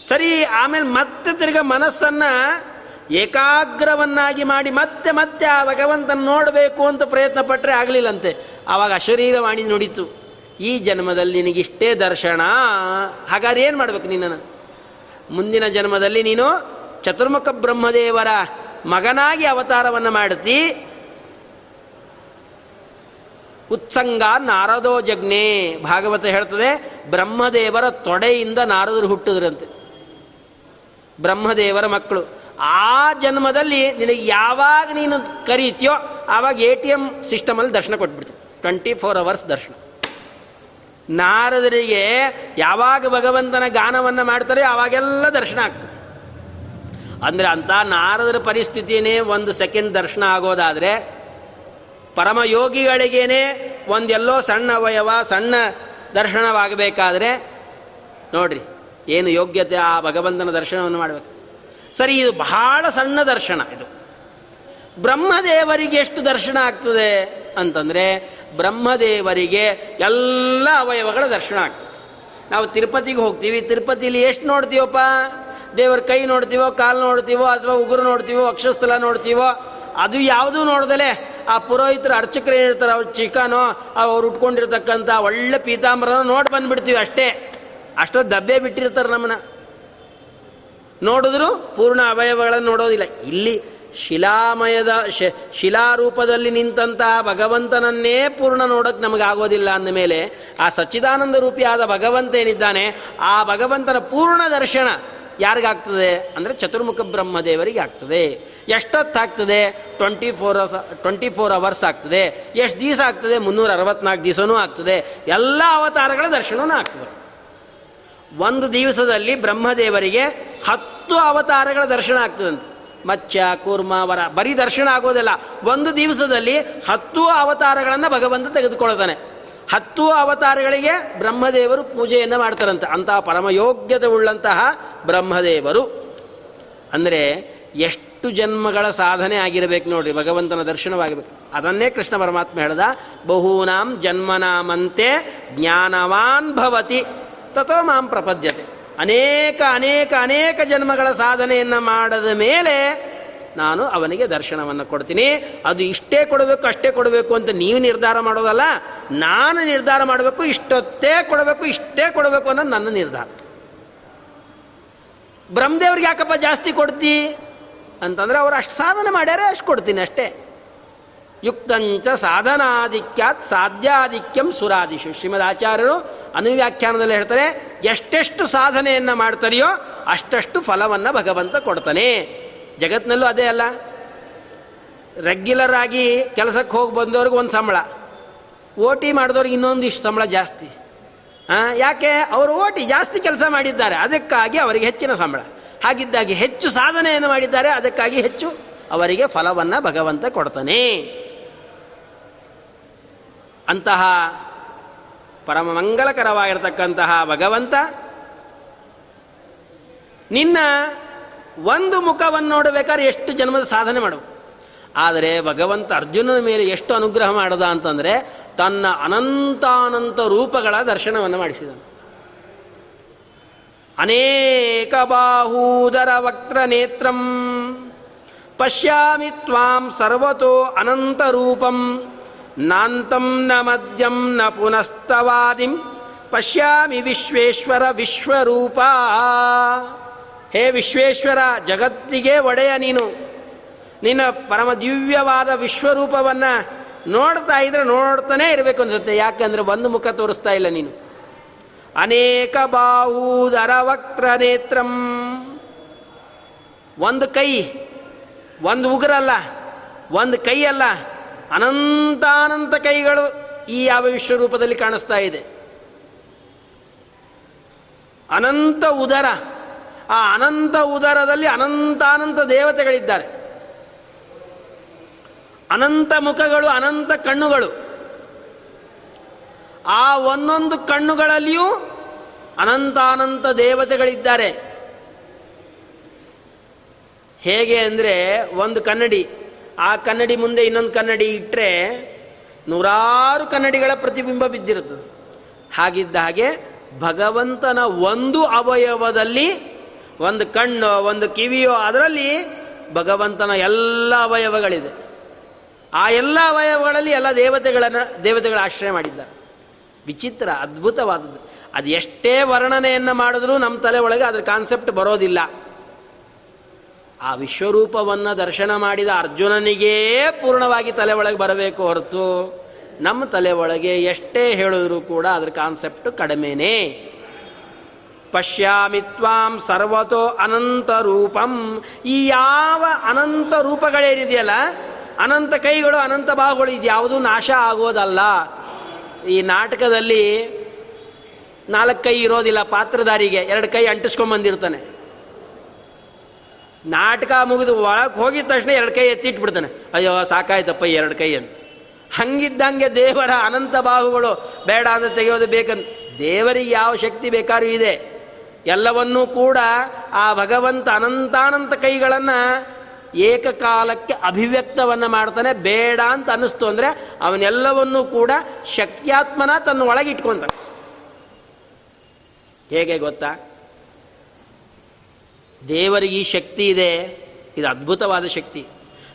ಸರಿ, ಆಮೇಲೆ ಮತ್ತೆ ತಿರ್ಗ ಮನಸ್ಸನ್ನು ಏಕಾಗ್ರವನ್ನಾಗಿ ಮಾಡಿ ಮತ್ತೆ ಮತ್ತೆ ಆ ಭಗವಂತನ ನೋಡಬೇಕು ಅಂತ ಪ್ರಯತ್ನ ಪಟ್ಟರೆ ಆಗಲಿಲ್ಲಂತೆ. ಆವಾಗ ಅಶರೀರವಾಣಿ ನುಡಿತು. ಈ ಜನ್ಮದಲ್ಲಿ ನಿನಗಿಷ್ಟೇ ದರ್ಶನ. ಹಾಗಾದ್ರೆ ಏನು ಮಾಡಬೇಕು ನಿನ್ನನ್ನು? ಮುಂದಿನ ಜನ್ಮದಲ್ಲಿ ನೀನು ಚತುರ್ಮುಖ ಬ್ರಹ್ಮದೇವರ ಮಗನಾಗಿ ಅವತಾರವನ್ನು ಮಾಡುತ್ತಿ ಉತ್ಸಂಗ ನಾರದೋ ಜಗ್ನೆ ಭಾಗವತ ಹೇಳ್ತದೆ, ಬ್ರಹ್ಮದೇವರ ತೊಡೆಯಿಂದ ನಾರದರು ಹುಟ್ಟಿದ್ರಂತೆ. ಬ್ರಹ್ಮದೇವರ ಮಕ್ಕಳು. ಆ ಜನ್ಮದಲ್ಲಿ ನಿನಗೆ ಯಾವಾಗ ನೀನು ಕರೀತೀಯೋ, ಆವಾಗ ಎ ಟಿ ಎಂ ಸಿಸ್ಟಮಲ್ಲಿ ದರ್ಶನ ಕೊಟ್ಬಿಡ್ತೀವಿ ಟ್ವೆಂಟಿ ಫೋರ್ ಅವರ್ಸ್ ದರ್ಶನ. ನಾರದರಿಗೆ ಯಾವಾಗ ಭಗವಂತನ ಗಾನವನ್ನು ಮಾಡ್ತಾರೆ, ಆವಾಗೆಲ್ಲ ದರ್ಶನ ಆಗ್ತದೆ. ಅಂದರೆ ಅಂಥ ನಾರದರ ಪರಿಸ್ಥಿತಿಯೇ ಒಂದು ಸೆಕೆಂಡ್ ದರ್ಶನ ಆಗೋದಾದರೆ ಪರಮಯೋಗಿಗಳಿಗೇನೆ ಒಂದೆಲ್ಲೋ ಸಣ್ಣ ಅವಯವ, ಸಣ್ಣ ದರ್ಶನವಾಗಬೇಕಾದ್ರೆ, ನೋಡ್ರಿ, ಏನು ಯೋಗ್ಯತೆ ಆ ಭಗವಂತನ ದರ್ಶನವನ್ನು ಮಾಡಬೇಕು. ಸರಿ, ಇದು ಬಹಳ ಸಣ್ಣ ದರ್ಶನ ಇದು. ಬ್ರಹ್ಮದೇವರಿಗೆ ಎಷ್ಟು ದರ್ಶನ ಆಗ್ತದೆ ಅಂತಂದರೆ, ಬ್ರಹ್ಮದೇವರಿಗೆ ಎಲ್ಲ ಅವಯವಗಳ ದರ್ಶನ ಆಗ್ತದೆ. ನಾವು ತಿರುಪತಿಗೆ ಹೋಗ್ತೀವಿ, ತಿರುಪತಿಲಿ ಎಷ್ಟು ನೋಡ್ತೀವಪ್ಪ? ದೇವರ ಕೈ ನೋಡ್ತೀವೋ, ಕಾಲು ನೋಡ್ತೀವೋ, ಅಥವಾ ಉಗುರು ನೋಡ್ತೀವೋ, ಅಕ್ಷಸ್ಥಲ ನೋಡ್ತೀವೋ ಅದು ಯಾವುದೂ ನೋಡ್ದಲೆ? ಆ ಪುರೋಹಿತರು ಅರ್ಚಕರು ಏನಿರ್ತಾರೆ ಅವ್ರು ಚಿಕನೋ, ಅವ್ರು ಉಟ್ಕೊಂಡಿರ್ತಕ್ಕಂಥ ಒಳ್ಳೆ ಪೀತಾಂಬರನೋ ನೋಡಿ ಬಂದ್ಬಿಡ್ತೀವಿ ಅಷ್ಟೇ. ಅಷ್ಟೋ ದಬ್ಬೆ ಬಿಟ್ಟಿರ್ತಾರೆ ನಮ್ಮನ್ನ. ನೋಡಿದ್ರು ಪೂರ್ಣ ಅವಯವಗಳನ್ನು ನೋಡೋದಿಲ್ಲ. ಇಲ್ಲಿ ಶಿಲಾಮಯದ ಶಿಲಾರೂಪದಲ್ಲಿ ನಿಂತಹ ಭಗವಂತನನ್ನೇ ಪೂರ್ಣ ನೋಡೋಕೆ ನಮಗೆ ಆಗೋದಿಲ್ಲ ಅಂದ ಮೇಲೆ ಆ ಸಚ್ಚಿದಾನಂದ ರೂಪಿಯಾದ ಭಗವಂತ ಏನಿದ್ದಾನೆ? ಆ ಭಗವಂತನ ಪೂರ್ಣ ದರ್ಶನ. ಯಾರಿಗಾಗ್ತದೆ? ಅಂದರೆ ಚತುರ್ಮುಖ ಬ್ರಹ್ಮದೇವರಿಗೆ ಆಗ್ತದೆ. ಎಷ್ಟೊತ್ತಾಗ್ತದೆ twenty four hours twenty four hours ಆಗ್ತದೆ. ಎಷ್ಟು ದಿವಸ ಆಗ್ತದೆ? ಮುನ್ನೂರ ಅರವತ್ನಾಲ್ಕು ದಿವಸನೂ ಆಗ್ತದೆ. ಎಲ್ಲ ಅವತಾರಗಳ ದರ್ಶನವೂ ಆಗ್ತದೆ. ಒಂದು ದಿವಸದಲ್ಲಿ ಬ್ರಹ್ಮದೇವರಿಗೆ ಹತ್ತು ಅವತಾರಗಳ ದರ್ಶನ ಆಗ್ತದಂತೆ. ಮಚ್ಚ ಕೂರ್ಮ, ವರ, ಬರೀ ದರ್ಶನ ಆಗೋದಿಲ್ಲ. ಒಂದು ದಿವಸದಲ್ಲಿ ಹತ್ತು ಅವತಾರಗಳನ್ನು ಭಗವಂತ ತೆಗೆದುಕೊಳ್ತಾನೆ ಹತ್ತು ಅವತಾರಗಳಿಗೆ ಬ್ರಹ್ಮದೇವರು ಪೂಜೆಯನ್ನು ಮಾಡ್ತಾರಂತೆ. ಅಂತಹ ಪರಮಯೋಗ್ಯತೆ ಉಳ್ಳಂತಹ ಬ್ರಹ್ಮದೇವರು. ಅಂದರೆ ಎಷ್ಟು ಜನ್ಮಗಳ ಸಾಧನೆ ಆಗಿರಬೇಕು ನೋಡ್ರಿ, ಭಗವಂತನ ದರ್ಶನವಾಗಬೇಕು ಅದನ್ನೇ ಕೃಷ್ಣ ಪರಮಾತ್ಮ ಹೇಳ್ದ, ಬಹೂನಾಂ ಜನ್ಮನಾಮಂತೆ ಜ್ಞಾನವಾನ್ ಭವತಿ ತಥೋ ಮಾಂ ಪ್ರಪದ್ಯತೆ. ಅನೇಕ ಅನೇಕ ಅನೇಕ ಜನ್ಮಗಳ ಸಾಧನೆಯನ್ನು ಮಾಡದ ಮೇಲೆ ನಾನು ಅವನಿಗೆ ದರ್ಶನವನ್ನು ಕೊಡ್ತೀನಿ. ಅದು ಇಷ್ಟೇ ಕೊಡಬೇಕು, ಅಷ್ಟೇ ಕೊಡಬೇಕು ಅಂತ ನೀವು ನಿರ್ಧಾರ ಮಾಡೋದಲ್ಲ, ನಾನು ನಿರ್ಧಾರ ಮಾಡಬೇಕು, ಇಷ್ಟೊತ್ತೇ ಕೊಡಬೇಕು, ಇಷ್ಟೇ ಕೊಡಬೇಕು ಅನ್ನೋದು ನನ್ನ ನಿರ್ಧಾರ. ಬ್ರಹ್ಮದೇವ್ರಿಗೆ ಯಾಕಪ್ಪ ಜಾಸ್ತಿ ಕೊಡ್ತಿ? ಅಂತಂದರೆ ಅವ್ರು ಅಷ್ಟು ಸಾಧನೆ ಮಾಡ್ಯಾರೆ, ಅಷ್ಟು ಕೊಡ್ತೀನಿ ಅಷ್ಟೇ. ಯುಕ್ತಂಚ ಸಾಧನಾಧಿಕ್ಯಾತ್ ಸಾಧ್ಯಾಧಿಕ್ಯಂ ಸುರಾದಿಶು. ಶ್ರೀಮದ್ ಆಚಾರ್ಯರು ಅನುವ್ಯಾಖ್ಯಾನದಲ್ಲಿ ಹೇಳ್ತಾರೆ, ಎಷ್ಟೆಷ್ಟು ಸಾಧನೆಯನ್ನು ಮಾಡ್ತಾರೆಯೋ ಅಷ್ಟಷ್ಟು ಫಲವನ್ನು ಭಗವಂತ ಕೊಡ್ತಾನೆ. ಜಗತ್ತಿನಲ್ಲೂ ಅದೇ ಅಲ್ಲ. ರೆಗ್ಯುಲರ್ ಆಗಿ ಕೆಲಸಕ್ಕೆ ಹೋಗಿ ಬಂದವ್ರಿಗೆ ಒಂದು ಸಂಬಳ. ಓ ಟಿ ಮಾಡಿದವ್ರಿಗೆ ಇನ್ನೊಂದಿಷ್ಟು ಸಂಬಳ ಜಾಸ್ತಿ. ಯಾಕೆ? ಅವರು ಓಟಿ ಜಾಸ್ತಿ ಕೆಲಸ ಮಾಡಿದ್ದಾರೆ, ಅದಕ್ಕಾಗಿ ಅವರಿಗೆ ಹೆಚ್ಚಿನ ಸಂಬಳ. ಹಾಗಿದ್ದಾಗಿ ಹೆಚ್ಚು ಸಾಧನೆಯನ್ನು ಮಾಡಿದ್ದಾರೆ, ಅದಕ್ಕಾಗಿ ಹೆಚ್ಚು ಅವರಿಗೆ ಫಲವನ್ನು ಭಗವಂತ ಕೊಡ್ತಾನೆ. ಅಂತಹ ಪರಮ ಮಂಗಲಕರವಾಗಿರ್ತಕ್ಕಂತಹ ಭಗವಂತ ನಿನ್ನ ಒಂದು ಮುಖವನ್ನು ನೋಡಬೇಕಾದ್ರೆ ಎಷ್ಟು ಜನ್ಮದ ಸಾಧನೆ ಮಾಡಬೇಕು ಆದರೆ ಭಗವಂತ ಅರ್ಜುನನ ಮೇಲೆ ಎಷ್ಟು ಅನುಗ್ರಹ ಮಾಡದ ಅಂತಂದರೆ ತನ್ನ ಅನಂತಾನಂತ ರೂಪಗಳ ದರ್ಶನವನ್ನು ಮಾಡಿಸಿದನು. ಅನೇಕ ಬಾಹೂದರ ವಕ್ರ ನೇತ್ರಂ, ಪಶ್ಯಾಮಿ ತ್ವಾಂ ಸರ್ವತೋ ಅನಂತ ರೂಪಂ, ನಾಂತಂ ನ ಮದ್ಯಂ ನ ಪುನಸ್ತವಾದಿಂ, ಪಶ್ಯಾಮಿ ವಿಶ್ವೇಶ್ವರ ವಿಶ್ವರೂಪ. ಹೇ ವಿಶ್ವೇಶ್ವರ, ಜಗತ್ತಿಗೆ ಒಡೆಯ ನೀನು. ನಿನ್ನ ಪರಮ ದಿವ್ಯವಾದ ವಿಶ್ವರೂಪವನ್ನು ನೋಡ್ತಾ ಇದ್ರೆ ನೋಡ್ತಾನೆ ಇರಬೇಕು ಅನ್ಸುತ್ತೆ. ಯಾಕಂದ್ರೆ ಒಂದು ಮುಖ ತೋರಿಸ್ತಾ ಇಲ್ಲ ನೀನು. ಅನೇಕ ಬಾಹೂದರ ವಕ್ರ ನೇತ್ರಂ. ಒಂದು ಕೈ, ಒಂದು ಉಗುರಲ್ಲ, ಒಂದು ಕೈ ಅಲ್ಲ, ಅನಂತಾನಂತ ಕೈಗಳು ಈ ಯಾವ ವಿಶ್ವರೂಪದಲ್ಲಿ ಕಾಣಿಸ್ತಾ ಇದೆ. ಅನಂತ ಉದರ. ಆ ಅನಂತ ಉದರದಲ್ಲಿ ಅನಂತಾನಂತ ದೇವತೆಗಳಿದ್ದಾರೆ. ಅನಂತ ಮುಖಗಳು, ಅನಂತ ಕಣ್ಣುಗಳು. ಆ ಒಂದೊಂದು ಕಣ್ಣುಗಳಲ್ಲಿಯೂ ಅನಂತಾನಂತ ದೇವತೆಗಳಿದ್ದಾರೆ. ಹೇಗೆ ಅಂದರೆ ಒಂದು ಕನ್ನಡಿ, ಆ ಕನ್ನಡಿ ಮುಂದೆ ಇನ್ನೊಂದು ಕನ್ನಡಿ ಇಟ್ಟರೆ ನೂರಾರು ಕನ್ನಡಿಗಳ ಪ್ರತಿಬಿಂಬ ಬಿದ್ದಿರುತ್ತದೆ. ಹಾಗಿದ್ದ ಹಾಗೆ ಭಗವಂತನ ಒಂದು ಅವಯವದಲ್ಲಿ ಒಂದು ಕಣ್ಣು, ಒಂದು ಕಿವಿಯೋ, ಅದರಲ್ಲಿ ಭಗವಂತನ ಎಲ್ಲ ಅವಯವಗಳಿದೆ. ಆ ಎಲ್ಲ ಅವಯವಗಳಲ್ಲಿ ಎಲ್ಲ ದೇವತೆಗಳನ್ನು, ದೇವತೆಗಳ ಆಶ್ರಯ ಮಾಡಿದ್ದಾರೆ. ವಿಚಿತ್ರ, ಅದ್ಭುತವಾದದ್ದು. ಅದು ಎಷ್ಟೇ ವರ್ಣನೆಯನ್ನು ಮಾಡಿದ್ರೂ ನಮ್ಮ ತಲೆ ಒಳಗೆ ಅದ್ರ ಕಾನ್ಸೆಪ್ಟ್ ಬರೋದಿಲ್ಲ. ಆ ವಿಶ್ವರೂಪವನ್ನು ದರ್ಶನ ಮಾಡಿದ ಅರ್ಜುನನಿಗೇ ಪೂರ್ಣವಾಗಿ ತಲೆ ಒಳಗೆ ಬರಬೇಕು ಹೊರತು ನಮ್ಮ ತಲೆ ಒಳಗೆ ಎಷ್ಟೇ ಹೇಳಿದರೂ ಕೂಡ ಅದ್ರ ಕಾನ್ಸೆಪ್ಟು ಕಡಿಮೆನೇ. ಪಶ್ಯಾಮಿ ತ್ವಾಂ ಸರ್ವತೋ ಅನಂತ ರೂಪಂ ಈ ಯಾವ ಅನಂತ ರೂಪಗಳೇನಿದೆಯಲ್ಲ ಅನಂತ ಕೈಗಳು, ಅನಂತ ಭಾವಗಳು, ಇದು ಯಾವುದೂ ನಾಶ ಆಗೋದಲ್ಲ. ಈ ನಾಟಕದಲ್ಲಿ ನಾಲ್ಕು ಕೈ ಇರೋದಿಲ್ಲ ಪಾತ್ರಧಾರಿಗೆ, ಎರಡು ಕೈ ಅಂಟಿಸ್ಕೊಂಬಂದಿರ್ತಾನೆ ನಾಟಕ ಮುಗಿದು ಒಳಗೆ ಹೋಗಿದ ತಕ್ಷಣ ಎರಡು ಕೈ ಎತ್ತಿಟ್ಬಿಡ್ತಾನೆ. ಅಯ್ಯೋ, ಸಾಕಾಯ್ತಪ್ಪ ಎರಡು ಕೈ ಅಂತ ಹಂಗಿದ್ದಂಗೆ ದೇವರ ಅನಂತ ಬಾಹುಗಳು ಬೇಡ ಅಂತ ತೆಗೆಯೋದು ಬೇಕಂತ ದೇವರಿಗೆ ಯಾವ ಶಕ್ತಿ ಬೇಕಾದ್ರೂ ಇದೆ. ಎಲ್ಲವನ್ನೂ ಕೂಡ ಆ ಭಗವಂತ ಅನಂತಾನಂತ ಕೈಗಳನ್ನು ಏಕಕಾಲಕ್ಕೆ ಅಭಿವ್ಯಕ್ತವನ್ನು ಮಾಡ್ತಾನೆ. ಬೇಡ ಅಂತ ಅನ್ನಿಸ್ತು ಅಂದರೆ ಅವನೆಲ್ಲವನ್ನೂ ಕೂಡ ಶಕ್ತ್ಯಾತ್ಮನ ತನ್ನ ಒಳಗೆ ಹೇಗೆ ಗೊತ್ತಾ? ದೇವರಿಗೆ ಈ ಶಕ್ತಿ ಇದೆ. ಇದು ಅದ್ಭುತವಾದ ಶಕ್ತಿ.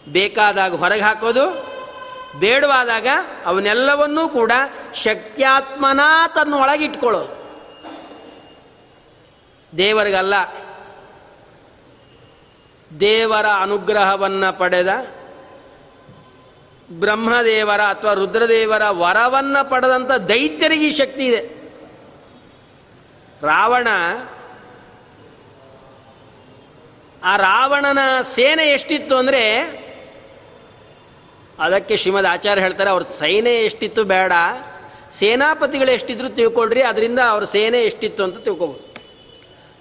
ಬೇಕಾದಾಗ ಹೊರಗೆ ಹಾಕೋದು, ಬೇಡವಾದಾಗ ಅವನ್ನೆಲ್ಲವನ್ನೂ ಕೂಡ ಶಕ್ತ್ಯಾತ್ಮನ ತನ್ನ ಒಳಗಿಟ್ಕೊಳ್ಳೋದು ದೇವರಿಗಲ್ಲ. ದೇವರ ಅನುಗ್ರಹವನ್ನು ಪಡೆದ ಬ್ರಹ್ಮದೇವರ ಅಥವಾ ರುದ್ರದೇವರ ವರವನ್ನು ಪಡೆದಂಥ ದೈತ್ಯರಿಗೆ ಈ ಶಕ್ತಿ ಇದೆ. ರಾವಣ, ಆ ರಾವಣನ ಸೇನೆ ಎಷ್ಟಿತ್ತು ಅಂದರೆ, ಅದಕ್ಕೆ ಶ್ರೀಮದ್ ಆಚಾರ್ಯ ಹೇಳ್ತಾರೆ, ಅವ್ರ ಸೈನ್ಯ ಎಷ್ಟಿತ್ತು ಬೇಡ, ಸೇನಾಪತಿಗಳು ಎಷ್ಟಿದ್ರು ತಿಳ್ಕೊಳ್ರಿ, ಅದರಿಂದ ಅವ್ರ ಸೇನೆ ಎಷ್ಟಿತ್ತು ಅಂತ ತಿಳ್ಕೊಬೋದು.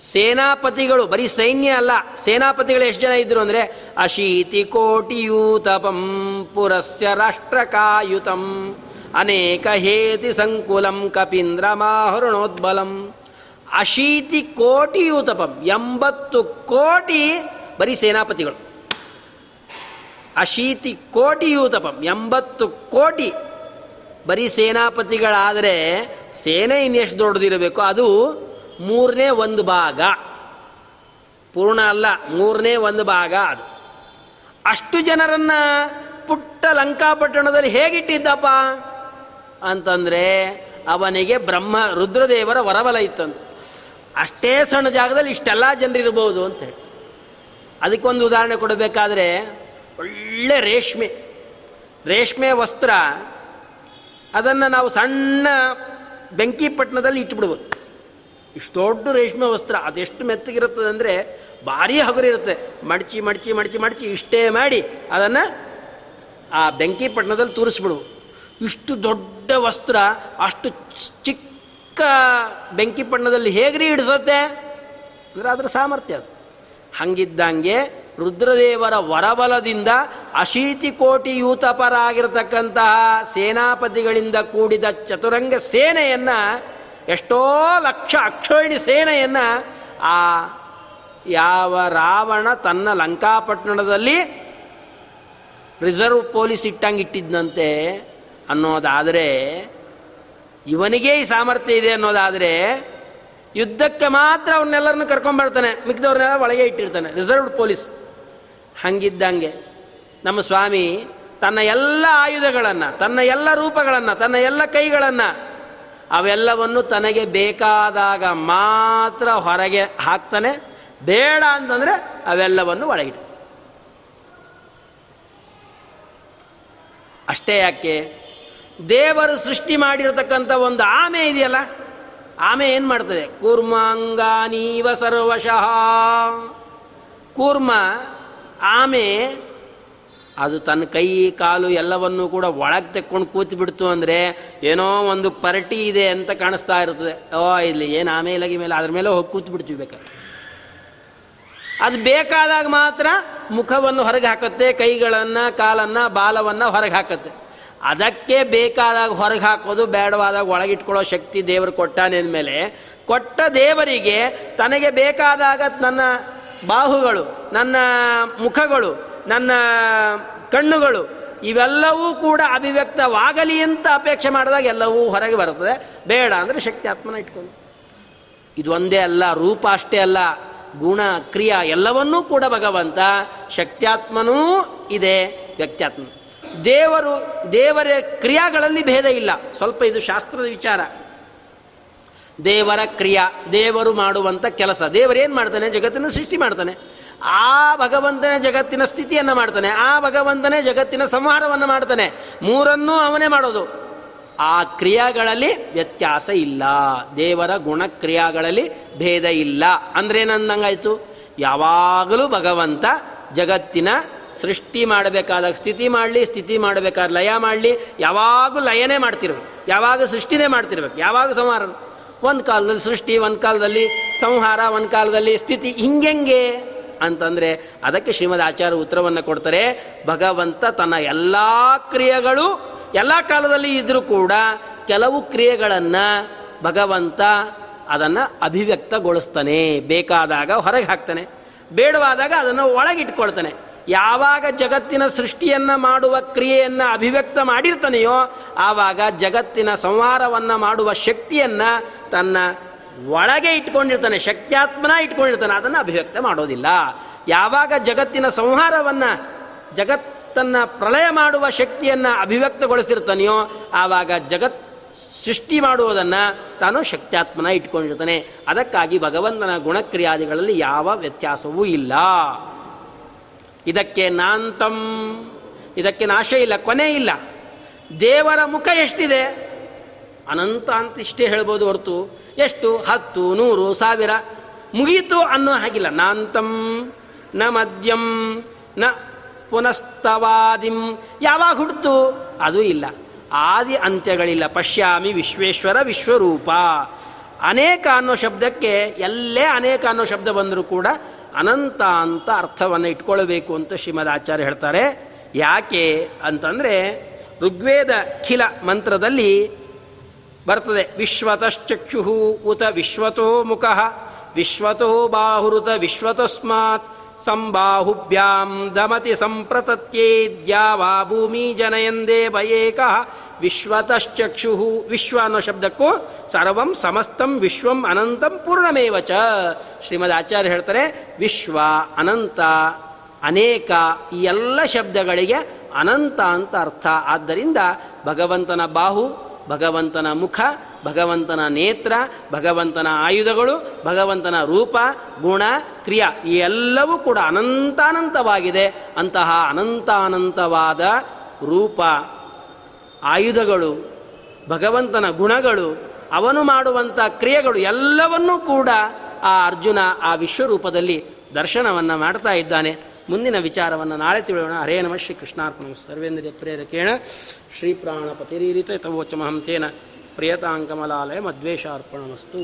ಸೇನಾಪತಿಗಳು, ಬರೀ ಸೈನ್ಯ ಅಲ್ಲ, ಸೇನಾಪತಿಗಳು ಎಷ್ಟು ಜನ ಇದ್ರು ಅಂದರೆ, ಅಶೀತಿ ಕೋಟಿಯೂತಪಂ ಪುರಸ್ಯ ರಾಷ್ಟ್ರಕಾಯುತಂ, ಅನೇಕ ಹೇತಿ ಸಂಕುಲಂ ಕಪೀಂದ್ರ ಮಾಹರುಣೋದ್ಬಲಂ. ಅಶೀತಿ ಕೋಟಿಯೂತಪಂ, ಎಂಬತ್ತು ಕೋಟಿ ಬರೀ ಸೇನಾಪತಿಗಳು. ಅಶೀತಿ ಕೋಟಿಯೂತಪಂ, ಎಂಬತ್ತು ಕೋಟಿ ಬರೀ ಸೇನಾಪತಿಗಳಾದರೆ, ಸೇನೆ ಇನ್ನೆಷ್ಟು ದೊಡ್ಡದಿರಬೇಕು, ಅದು ಮೂರನೇ ಒಂದು ಭಾಗ. ಪೂರ್ಣ ಅಲ್ಲ, ಮೂರನೇ ಒಂದು ಭಾಗ ಅದು. ಅಷ್ಟು ಜನರನ್ನ ಪುಟ್ಟ ಲಂಕಾಪಟ್ಟಣದಲ್ಲಿ ಹೇಗಿಟ್ಟಿದ್ದಪ್ಪ? ಅಂತಂದರೆ ಅವನಿಗೆ ಬ್ರಹ್ಮ, ರುದ್ರದೇವರ ವರಬಲ ಇತ್ತಂತ. ಅಷ್ಟೇ ಸಣ್ಣ ಜಾಗದಲ್ಲಿ ಇಷ್ಟೆಲ್ಲ ಜನರಿರ್ಬೋದು ಅಂತೇಳಿ ಅದಕ್ಕೊಂದು ಉದಾಹರಣೆ ಕೊಡಬೇಕಾದ್ರೆ, ಒಳ್ಳೆ ರೇಷ್ಮೆ. ರೇಷ್ಮೆ ವಸ್ತ್ರ, ಅದನ್ನು ನಾವು ಸಣ್ಣ ಬೆಂಕಿಪಟ್ಟಣದಲ್ಲಿ ಇಟ್ಬಿಡ್ಬೋದು. ಇಷ್ಟು ದೊಡ್ಡ ರೇಷ್ಮೆ ವಸ್ತ್ರ ಅದೆಷ್ಟು ಮೆತ್ತಗಿರುತ್ತದೆ ಅಂದರೆ ಭಾರಿ ಹಗುರಿರುತ್ತೆ ಮಡಚಿ ಮಡಚಿ ಮಡಚಿ ಮಡಚಿ ಇಷ್ಟೇ ಮಾಡಿ ಅದನ್ನು ಆ ಬೆಂಕಿಪಟ್ಟಣದಲ್ಲಿ ತೂರಿಸ್ಬಿಡು. ಇಷ್ಟು ದೊಡ್ಡ ವಸ್ತ್ರ, ಅಷ್ಟು ಚಿಕ್ಕ ಬೆಂಕಿಪಟ್ಟಣದಲ್ಲಿ ಹೇಗ್ರಿ ಹಿಡಿಸುತ್ತೆ? ಅಂದರೆ ಅದರ ಸಾಮರ್ಥ್ಯ ಅದು. ಹಂಗಿದ್ದಂಗೆ ರುದ್ರದೇವರ ವರಬಲದಿಂದ ಅಶೀತಿ ಕೋಟಿ ಯೂತಪರಾಗಿರತಕ್ಕಂತಹ ಸೇನಾಪತಿಗಳಿಂದ ಕೂಡಿದ ಚತುರಂಗ ಸೇನೆಯನ್ನು ಎಷ್ಟೋ ಲಕ್ಷ ಅಕ್ಷೋಹಿಣಿ ಸೇನೆಯನ್ನು ಆ ಯಾವ ರಾವಣ ತನ್ನ ಲಂಕಾಪಟ್ಟಣದಲ್ಲಿ ರಿಸರ್ವ್ ಪೊಲೀಸ್ ಇಟ್ಟಂಗೆ ಇಟ್ಟಿದ್ದಂತೆ ಅನ್ನೋದಾದರೆ, ಇವನಿಗೆ ಈ ಸಾಮರ್ಥ್ಯ ಇದೆ ಅನ್ನೋದಾದರೆ, ಯುದ್ಧಕ್ಕೆ ಮಾತ್ರ ಅವ್ರನ್ನೆಲ್ಲರನ್ನು ಕರ್ಕೊಂಡ್ಬರ್ತಾನೆ ಮಿಕ್ಕಿದವ್ರನ್ನೆಲ್ಲ ಒಳಗೆ ಇಟ್ಟಿರ್ತಾನೆ ರಿಸರ್ವ್ಡ್ ಪೊಲೀಸ್. ಹಂಗಿದ್ದಂಗೆ ನಮ್ಮ ಸ್ವಾಮಿ ತನ್ನ ಎಲ್ಲ ಆಯುಧಗಳನ್ನು, ತನ್ನ ಎಲ್ಲ ರೂಪಗಳನ್ನು, ತನ್ನ ಎಲ್ಲ ಕೈಗಳನ್ನು ಅವೆಲ್ಲವನ್ನು ತನಗೆ ಬೇಕಾದಾಗ ಮಾತ್ರ ಹೊರಗೆ ಹಾಕ್ತಾನೆ. ಬೇಡ ಅಂತಂದರೆ ಅವೆಲ್ಲವನ್ನು ಒಳಗಿಟ್ಟು ಅಷ್ಟೇ ಯಾಕೆ? ದೇವರು ಸೃಷ್ಟಿ ಮಾಡಿರತಕ್ಕಂಥ ಒಂದು ಆಮೆ ಇದೆಯಲ್ಲ, ಆಮೆ ಏನು ಮಾಡ್ತದೆ? ಕೂರ್ಮಾಂಗಾನೀವ ಸರ್ವಶಃ. ಕೂರ್ಮ ಆಮೆ ಅದು ತನ್ನ ಕೈ, ಕಾಲು ಎಲ್ಲವನ್ನೂ ಕೂಡ ಒಳಗೆ ತೆಕ್ಕೊಂಡು ಕೂತು ಬಿಡ್ತು ಅಂದರೆ ಏನೋ ಒಂದು ಪರಟಿ ಇದೆ ಅಂತ ಕಾಣಿಸ್ತಾ ಇರ್ತದೆ. ಓ, ಇಲ್ಲಿ ಏನು ಆಮೇಲೆ ಮೇಲೆ, ಅದ್ರ ಮೇಲೆ ಹೋಗಿ ಕೂತು ಬಿಡ್ತೀವಿ ಬೇಕಾದ್ರೆ. ಅದು ಬೇಕಾದಾಗ ಮಾತ್ರ ಮುಖವನ್ನು ಹೊರಗೆ ಹಾಕುತ್ತೆ, ಕೈಗಳನ್ನು, ಕಾಲನ್ನು, ಬಾಲವನ್ನು ಹೊರಗೆ ಹಾಕುತ್ತೆ. ಅದಕ್ಕೆ ಬೇಕಾದಾಗ ಹೊರಗೆ ಹಾಕೋದು, ಬೇಡವಾದಾಗ ಒಳಗಿಟ್ಕೊಳ್ಳೋ ಶಕ್ತಿ ದೇವರು ಕೊಟ್ಟಾನೆ ಅಂದಮೇಲೆ, ಕೊಟ್ಟ ದೇವರಿಗೆ ತನಗೆ ಬೇಕಾದಾಗ ನನ್ನ ಬಾಹುಗಳು, ನನ್ನ ಮುಖಗಳು ನನ್ನ ಕಣ್ಣುಗಳು ಇವೆಲ್ಲವೂ ಕೂಡ ಅಭಿವ್ಯಕ್ತವಾಗಲಿ ಅಂತ ಅಪೇಕ್ಷೆ ಮಾಡಿದಾಗ ಎಲ್ಲವೂ ಹೊರಗೆ ಬರುತ್ತದೆ. ಬೇಡ ಅಂದರೆ ಶಕ್ತಿ ಆತ್ಮನ ಇಟ್ಕೊಂಡು ಇದು ಒಂದೇ ಅಲ್ಲ, ರೂಪ ಅಷ್ಟೇ ಅಲ್ಲ, ಗುಣ, ಕ್ರಿಯಾ ಎಲ್ಲವನ್ನೂ ಕೂಡ ಭಗವಂತ ಶಕ್ತ್ಯಾತ್ಮನೂ ಇದೆ ವ್ಯಕ್ತ್ಯಾತ್ಮ ದೇವರು, ದೇವರ ಕ್ರಿಯಾಗಳಲ್ಲಿ ಭೇದ ಇಲ್ಲ. ಸ್ವಲ್ಪ ಇದು ಶಾಸ್ತ್ರದ ವಿಚಾರ. ದೇವರ ಕ್ರಿಯಾ, ದೇವರು ಮಾಡುವಂಥ ಕೆಲಸ. ದೇವರೇನು ಮಾಡ್ತಾನೆ? ಜಗತ್ತನ್ನು ಸೃಷ್ಟಿ ಮಾಡ್ತಾನೆ. ಆ ಭಗವಂತನೇ ಜಗತ್ತಿನ ಸ್ಥಿತಿಯನ್ನು ಮಾಡ್ತಾನೆ, ಆ ಭಗವಂತನೇ ಜಗತ್ತಿನ ಸಂಹಾರವನ್ನು ಮಾಡ್ತಾನೆ. ಮೂರನ್ನೂ ಅವನೇ ಮಾಡೋದು. ಆ ಕ್ರಿಯಾಗಳಲ್ಲಿ ವ್ಯತ್ಯಾಸ ಇಲ್ಲ. ದೇವರ ಗುಣಕ್ರಿಯಾಗಳಲ್ಲಿ ಭೇದ ಇಲ್ಲ. ಅಂದ್ರೆ ಏನಂದಂಗಾಯ್ತು? ಯಾವಾಗಲೂ ಭಗವಂತ ಜಗತ್ತಿನ ಸೃಷ್ಟಿ ಮಾಡಬೇಕಾದಾಗ ಸ್ಥಿತಿ ಮಾಡಲಿ, ಸ್ಥಿತಿ ಮಾಡಬೇಕಾದ ಲಯ ಮಾಡಲಿ, ಯಾವಾಗೂ ಲಯನೇ ಮಾಡ್ತಿರ್ಬೇಕು. ಯಾವಾಗ ಸೃಷ್ಟಿನೇ ಮಾಡ್ತಿರ್ಬೇಕು. ಯಾವಾಗ ಸಂಹಾರ ಒಂದು ಕಾಲದಲ್ಲಿ ಸೃಷ್ಟಿ, ಒಂದು ಕಾಲದಲ್ಲಿ ಸಂಹಾರ, ಒಂದು ಕಾಲದಲ್ಲಿ ಸ್ಥಿತಿ. ಹಿಂಗೆಂಗೆ? ಅಂತಂದರೆ ಅದಕ್ಕೆ ಶ್ರೀಮದ್ ಆಚಾರ್ಯ ಉತ್ತರವನ್ನು ಕೊಡ್ತಾರೆ, ಭಗವಂತ ತನ್ನ ಎಲ್ಲ ಕ್ರಿಯೆಗಳು ಎಲ್ಲ ಕಾಲದಲ್ಲಿ ಇದ್ದರೂ ಕೂಡ ಕೆಲವು ಕ್ರಿಯೆಗಳನ್ನು ಭಗವಂತ ಅದನ್ನು ಅಭಿವ್ಯಕ್ತಗೊಳಿಸ್ತಾನೆ, ಬೇಕಾದಾಗ ಹೊರಗೆ ಹಾಕ್ತಾನೆ, ಬೇಡವಾದಾಗ ಅದನ್ನು ಒಳಗಿಟ್ಕೊಳ್ತಾನೆ. ಯಾವಾಗ ಜಗತ್ತಿನ ಸೃಷ್ಟಿಯನ್ನು ಮಾಡುವ ಕ್ರಿಯೆಯನ್ನು ಅಭಿವ್ಯಕ್ತ ಮಾಡಿರ್ತಾನೆಯೋ, ಆವಾಗ ಜಗತ್ತಿನ ಸಂಹಾರವನ್ನು ಮಾಡುವ ಶಕ್ತಿಯನ್ನು ತನ್ನ ಒಳಗೆ ಇಟ್ಕೊಂಡಿರ್ತಾನೆ, ಶಕ್ತ್ಯಾತ್ಮನ ಇಟ್ಕೊಂಡಿರ್ತಾನೆ, ಅದನ್ನು ಅಭಿವ್ಯಕ್ತ ಮಾಡೋದಿಲ್ಲ. ಯಾವಾಗ ಜಗತ್ತಿನ ಸಂಹಾರವನ್ನು, ಜಗತ್ತನ್ನು ಪ್ರಳಯ ಮಾಡುವ ಶಕ್ತಿಯನ್ನು ಅಭಿವ್ಯಕ್ತಗೊಳಿಸಿರ್ತಾನೆಯೋ, ಆವಾಗ ಜಗತ್ ಸೃಷ್ಟಿ ಮಾಡುವುದನ್ನು ತಾನು ಶಕ್ತ್ಯಾತ್ಮನ ಇಟ್ಕೊಂಡಿರ್ತಾನೆ. ಅದಕ್ಕಾಗಿ ಭಗವಂತನ ಗುಣಕ್ರಿಯಾದಿಗಳಲ್ಲಿ ಯಾವ ವ್ಯತ್ಯಾಸವೂ ಇಲ್ಲ. ಇದಕ್ಕೆ ನಾಂತಂ ಇದಕ್ಕೆ ನಾಶ ಇಲ್ಲ, ಕೊನೆ ಇಲ್ಲ. ದೇವರ ಮುಖ ಎಷ್ಟಿದೆ? ಅನಂತ ಅಂತ ಇಷ್ಟೇ ಹೇಳ್ಬೋದು ಹೊರತು. ಎಷ್ಟು? ಹತ್ತು, ನೂರು, ಸಾವಿರ. ಮುಗೀತು ಅನ್ನೋ ಹಾಗಿಲ್ಲ. ನಾಂತಂ ನ ಮದ್ಯಂ ನ ಪುನಸ್ತವಾದಿಂ. ಯಾವಾಗ ಹುಡ್ತು? ಅದು ಇಲ್ಲ. ಆದಿ ಅಂತ್ಯಗಳಿಲ್ಲ. ಪಶ್ಯಾಮಿ ವಿಶ್ವೇಶ್ವರ ವಿಶ್ವರೂಪ. ಅನೇಕ ಅನ್ನೋ ಶಬ್ದಕ್ಕೆ ಎಲ್ಲೇ ಅನೇಕ ಅನ್ನೋ ಶಬ್ದ ಬಂದರೂ ಕೂಡ ಅನಂತ ಅಂತ ಅರ್ಥವನ್ನು ಇಟ್ಕೊಳ್ಬೇಕು ಅಂತ ಶ್ರೀಮದ್ ಆಚಾರ್ಯ ಹೇಳ್ತಾರೆ. ಯಾಕೆ ಅಂತಂದರೆ ಋಗ್ವೇದ ಖಿಲ ಮಂತ್ರದಲ್ಲಿ ಬರ್ತದೆ. ವಿಶ್ವತಶ್ಚಕ್ಷು ಉತ ವಿಶ್ವತೋ ಮುಖ. ವಿಶ್ವತೋ ಬಾಹುರುತ ವಿಶ್ವತಸ್ಮಾತ್. ಸಂಬಾಹುಭ್ಯಾಂ ದಮತಿ ಸಂಪ್ರತತ್ಯೇದ್ಯಾವಾ ಭೂಮಿ ಜನಯಂದೇ ಭಯೇಕ. ವಿಶ್ವತಶ್ಚಕ್ಷು ವಿಶ್ವ ಅನ್ನೋ ಶಬ್ದಕ್ಕೂ ಸರ್ವಂ ಸಮಸ್ತಂ ವಿಶ್ವಂ ಅನಂತಂ ಪೂರ್ಣಮೇವ ಚ. ಶ್ರೀಮದ್ ಆಚಾರ್ಯ ಹೇಳ್ತಾರೆ, ವಿಶ್ವ ಅನಂತ ಅನೇಕ ಈ ಎಲ್ಲ ಶಬ್ದಗಳಿಗೆ ಅನಂತ ಅಂತ ಅರ್ಥ. ಆದ್ದರಿಂದ ಭಗವಂತನ ಬಾಹು ಭಗವಂತನ ಮುಖ, ಭಗವಂತನ ನೇತ್ರ, ಭಗವಂತನ ಆಯುಧಗಳು, ಭಗವಂತನ ರೂಪ, ಗುಣ, ಕ್ರಿಯಾ ಈ ಎಲ್ಲವೂ ಕೂಡ ಅನಂತಾನಂತವಾಗಿದೆ. ಅಂತಹ ಅನಂತಾನಂತವಾದ ರೂಪ, ಆಯುಧಗಳು, ಭಗವಂತನ ಗುಣಗಳು, ಅವನು ಮಾಡುವಂಥ ಕ್ರಿಯೆಗಳು ಎಲ್ಲವನ್ನೂ ಕೂಡ ಆ ಅರ್ಜುನ ಆ ವಿಶ್ವರೂಪದಲ್ಲಿ ದರ್ಶನವನ್ನು ಮಾಡ್ತಾ ಇದ್ದಾನೆ. ಮುಂದಿನ ವಿಚಾರವನ್ನು ನಾಳೆ ತಿಳಿಯೋಣ. ಹರೇ ನಮಃ ಶ್ರೀ ಕೃಷ್ಣಾರ್ಪಣ. ಸರ್ವೇಂದ್ರಿಯ ಪ್ರೇರಕೇಣ ಶ್ರೀ ಪ್ರಾಣಪತಿರೀರಿತ ತವೋಚಮಹಂಸೇನ ಪ್ರಿಯತಾಂಕಮಲಾಲಯ ಮದ್ವೇಷಾರ್ಪಣಮಸ್ತು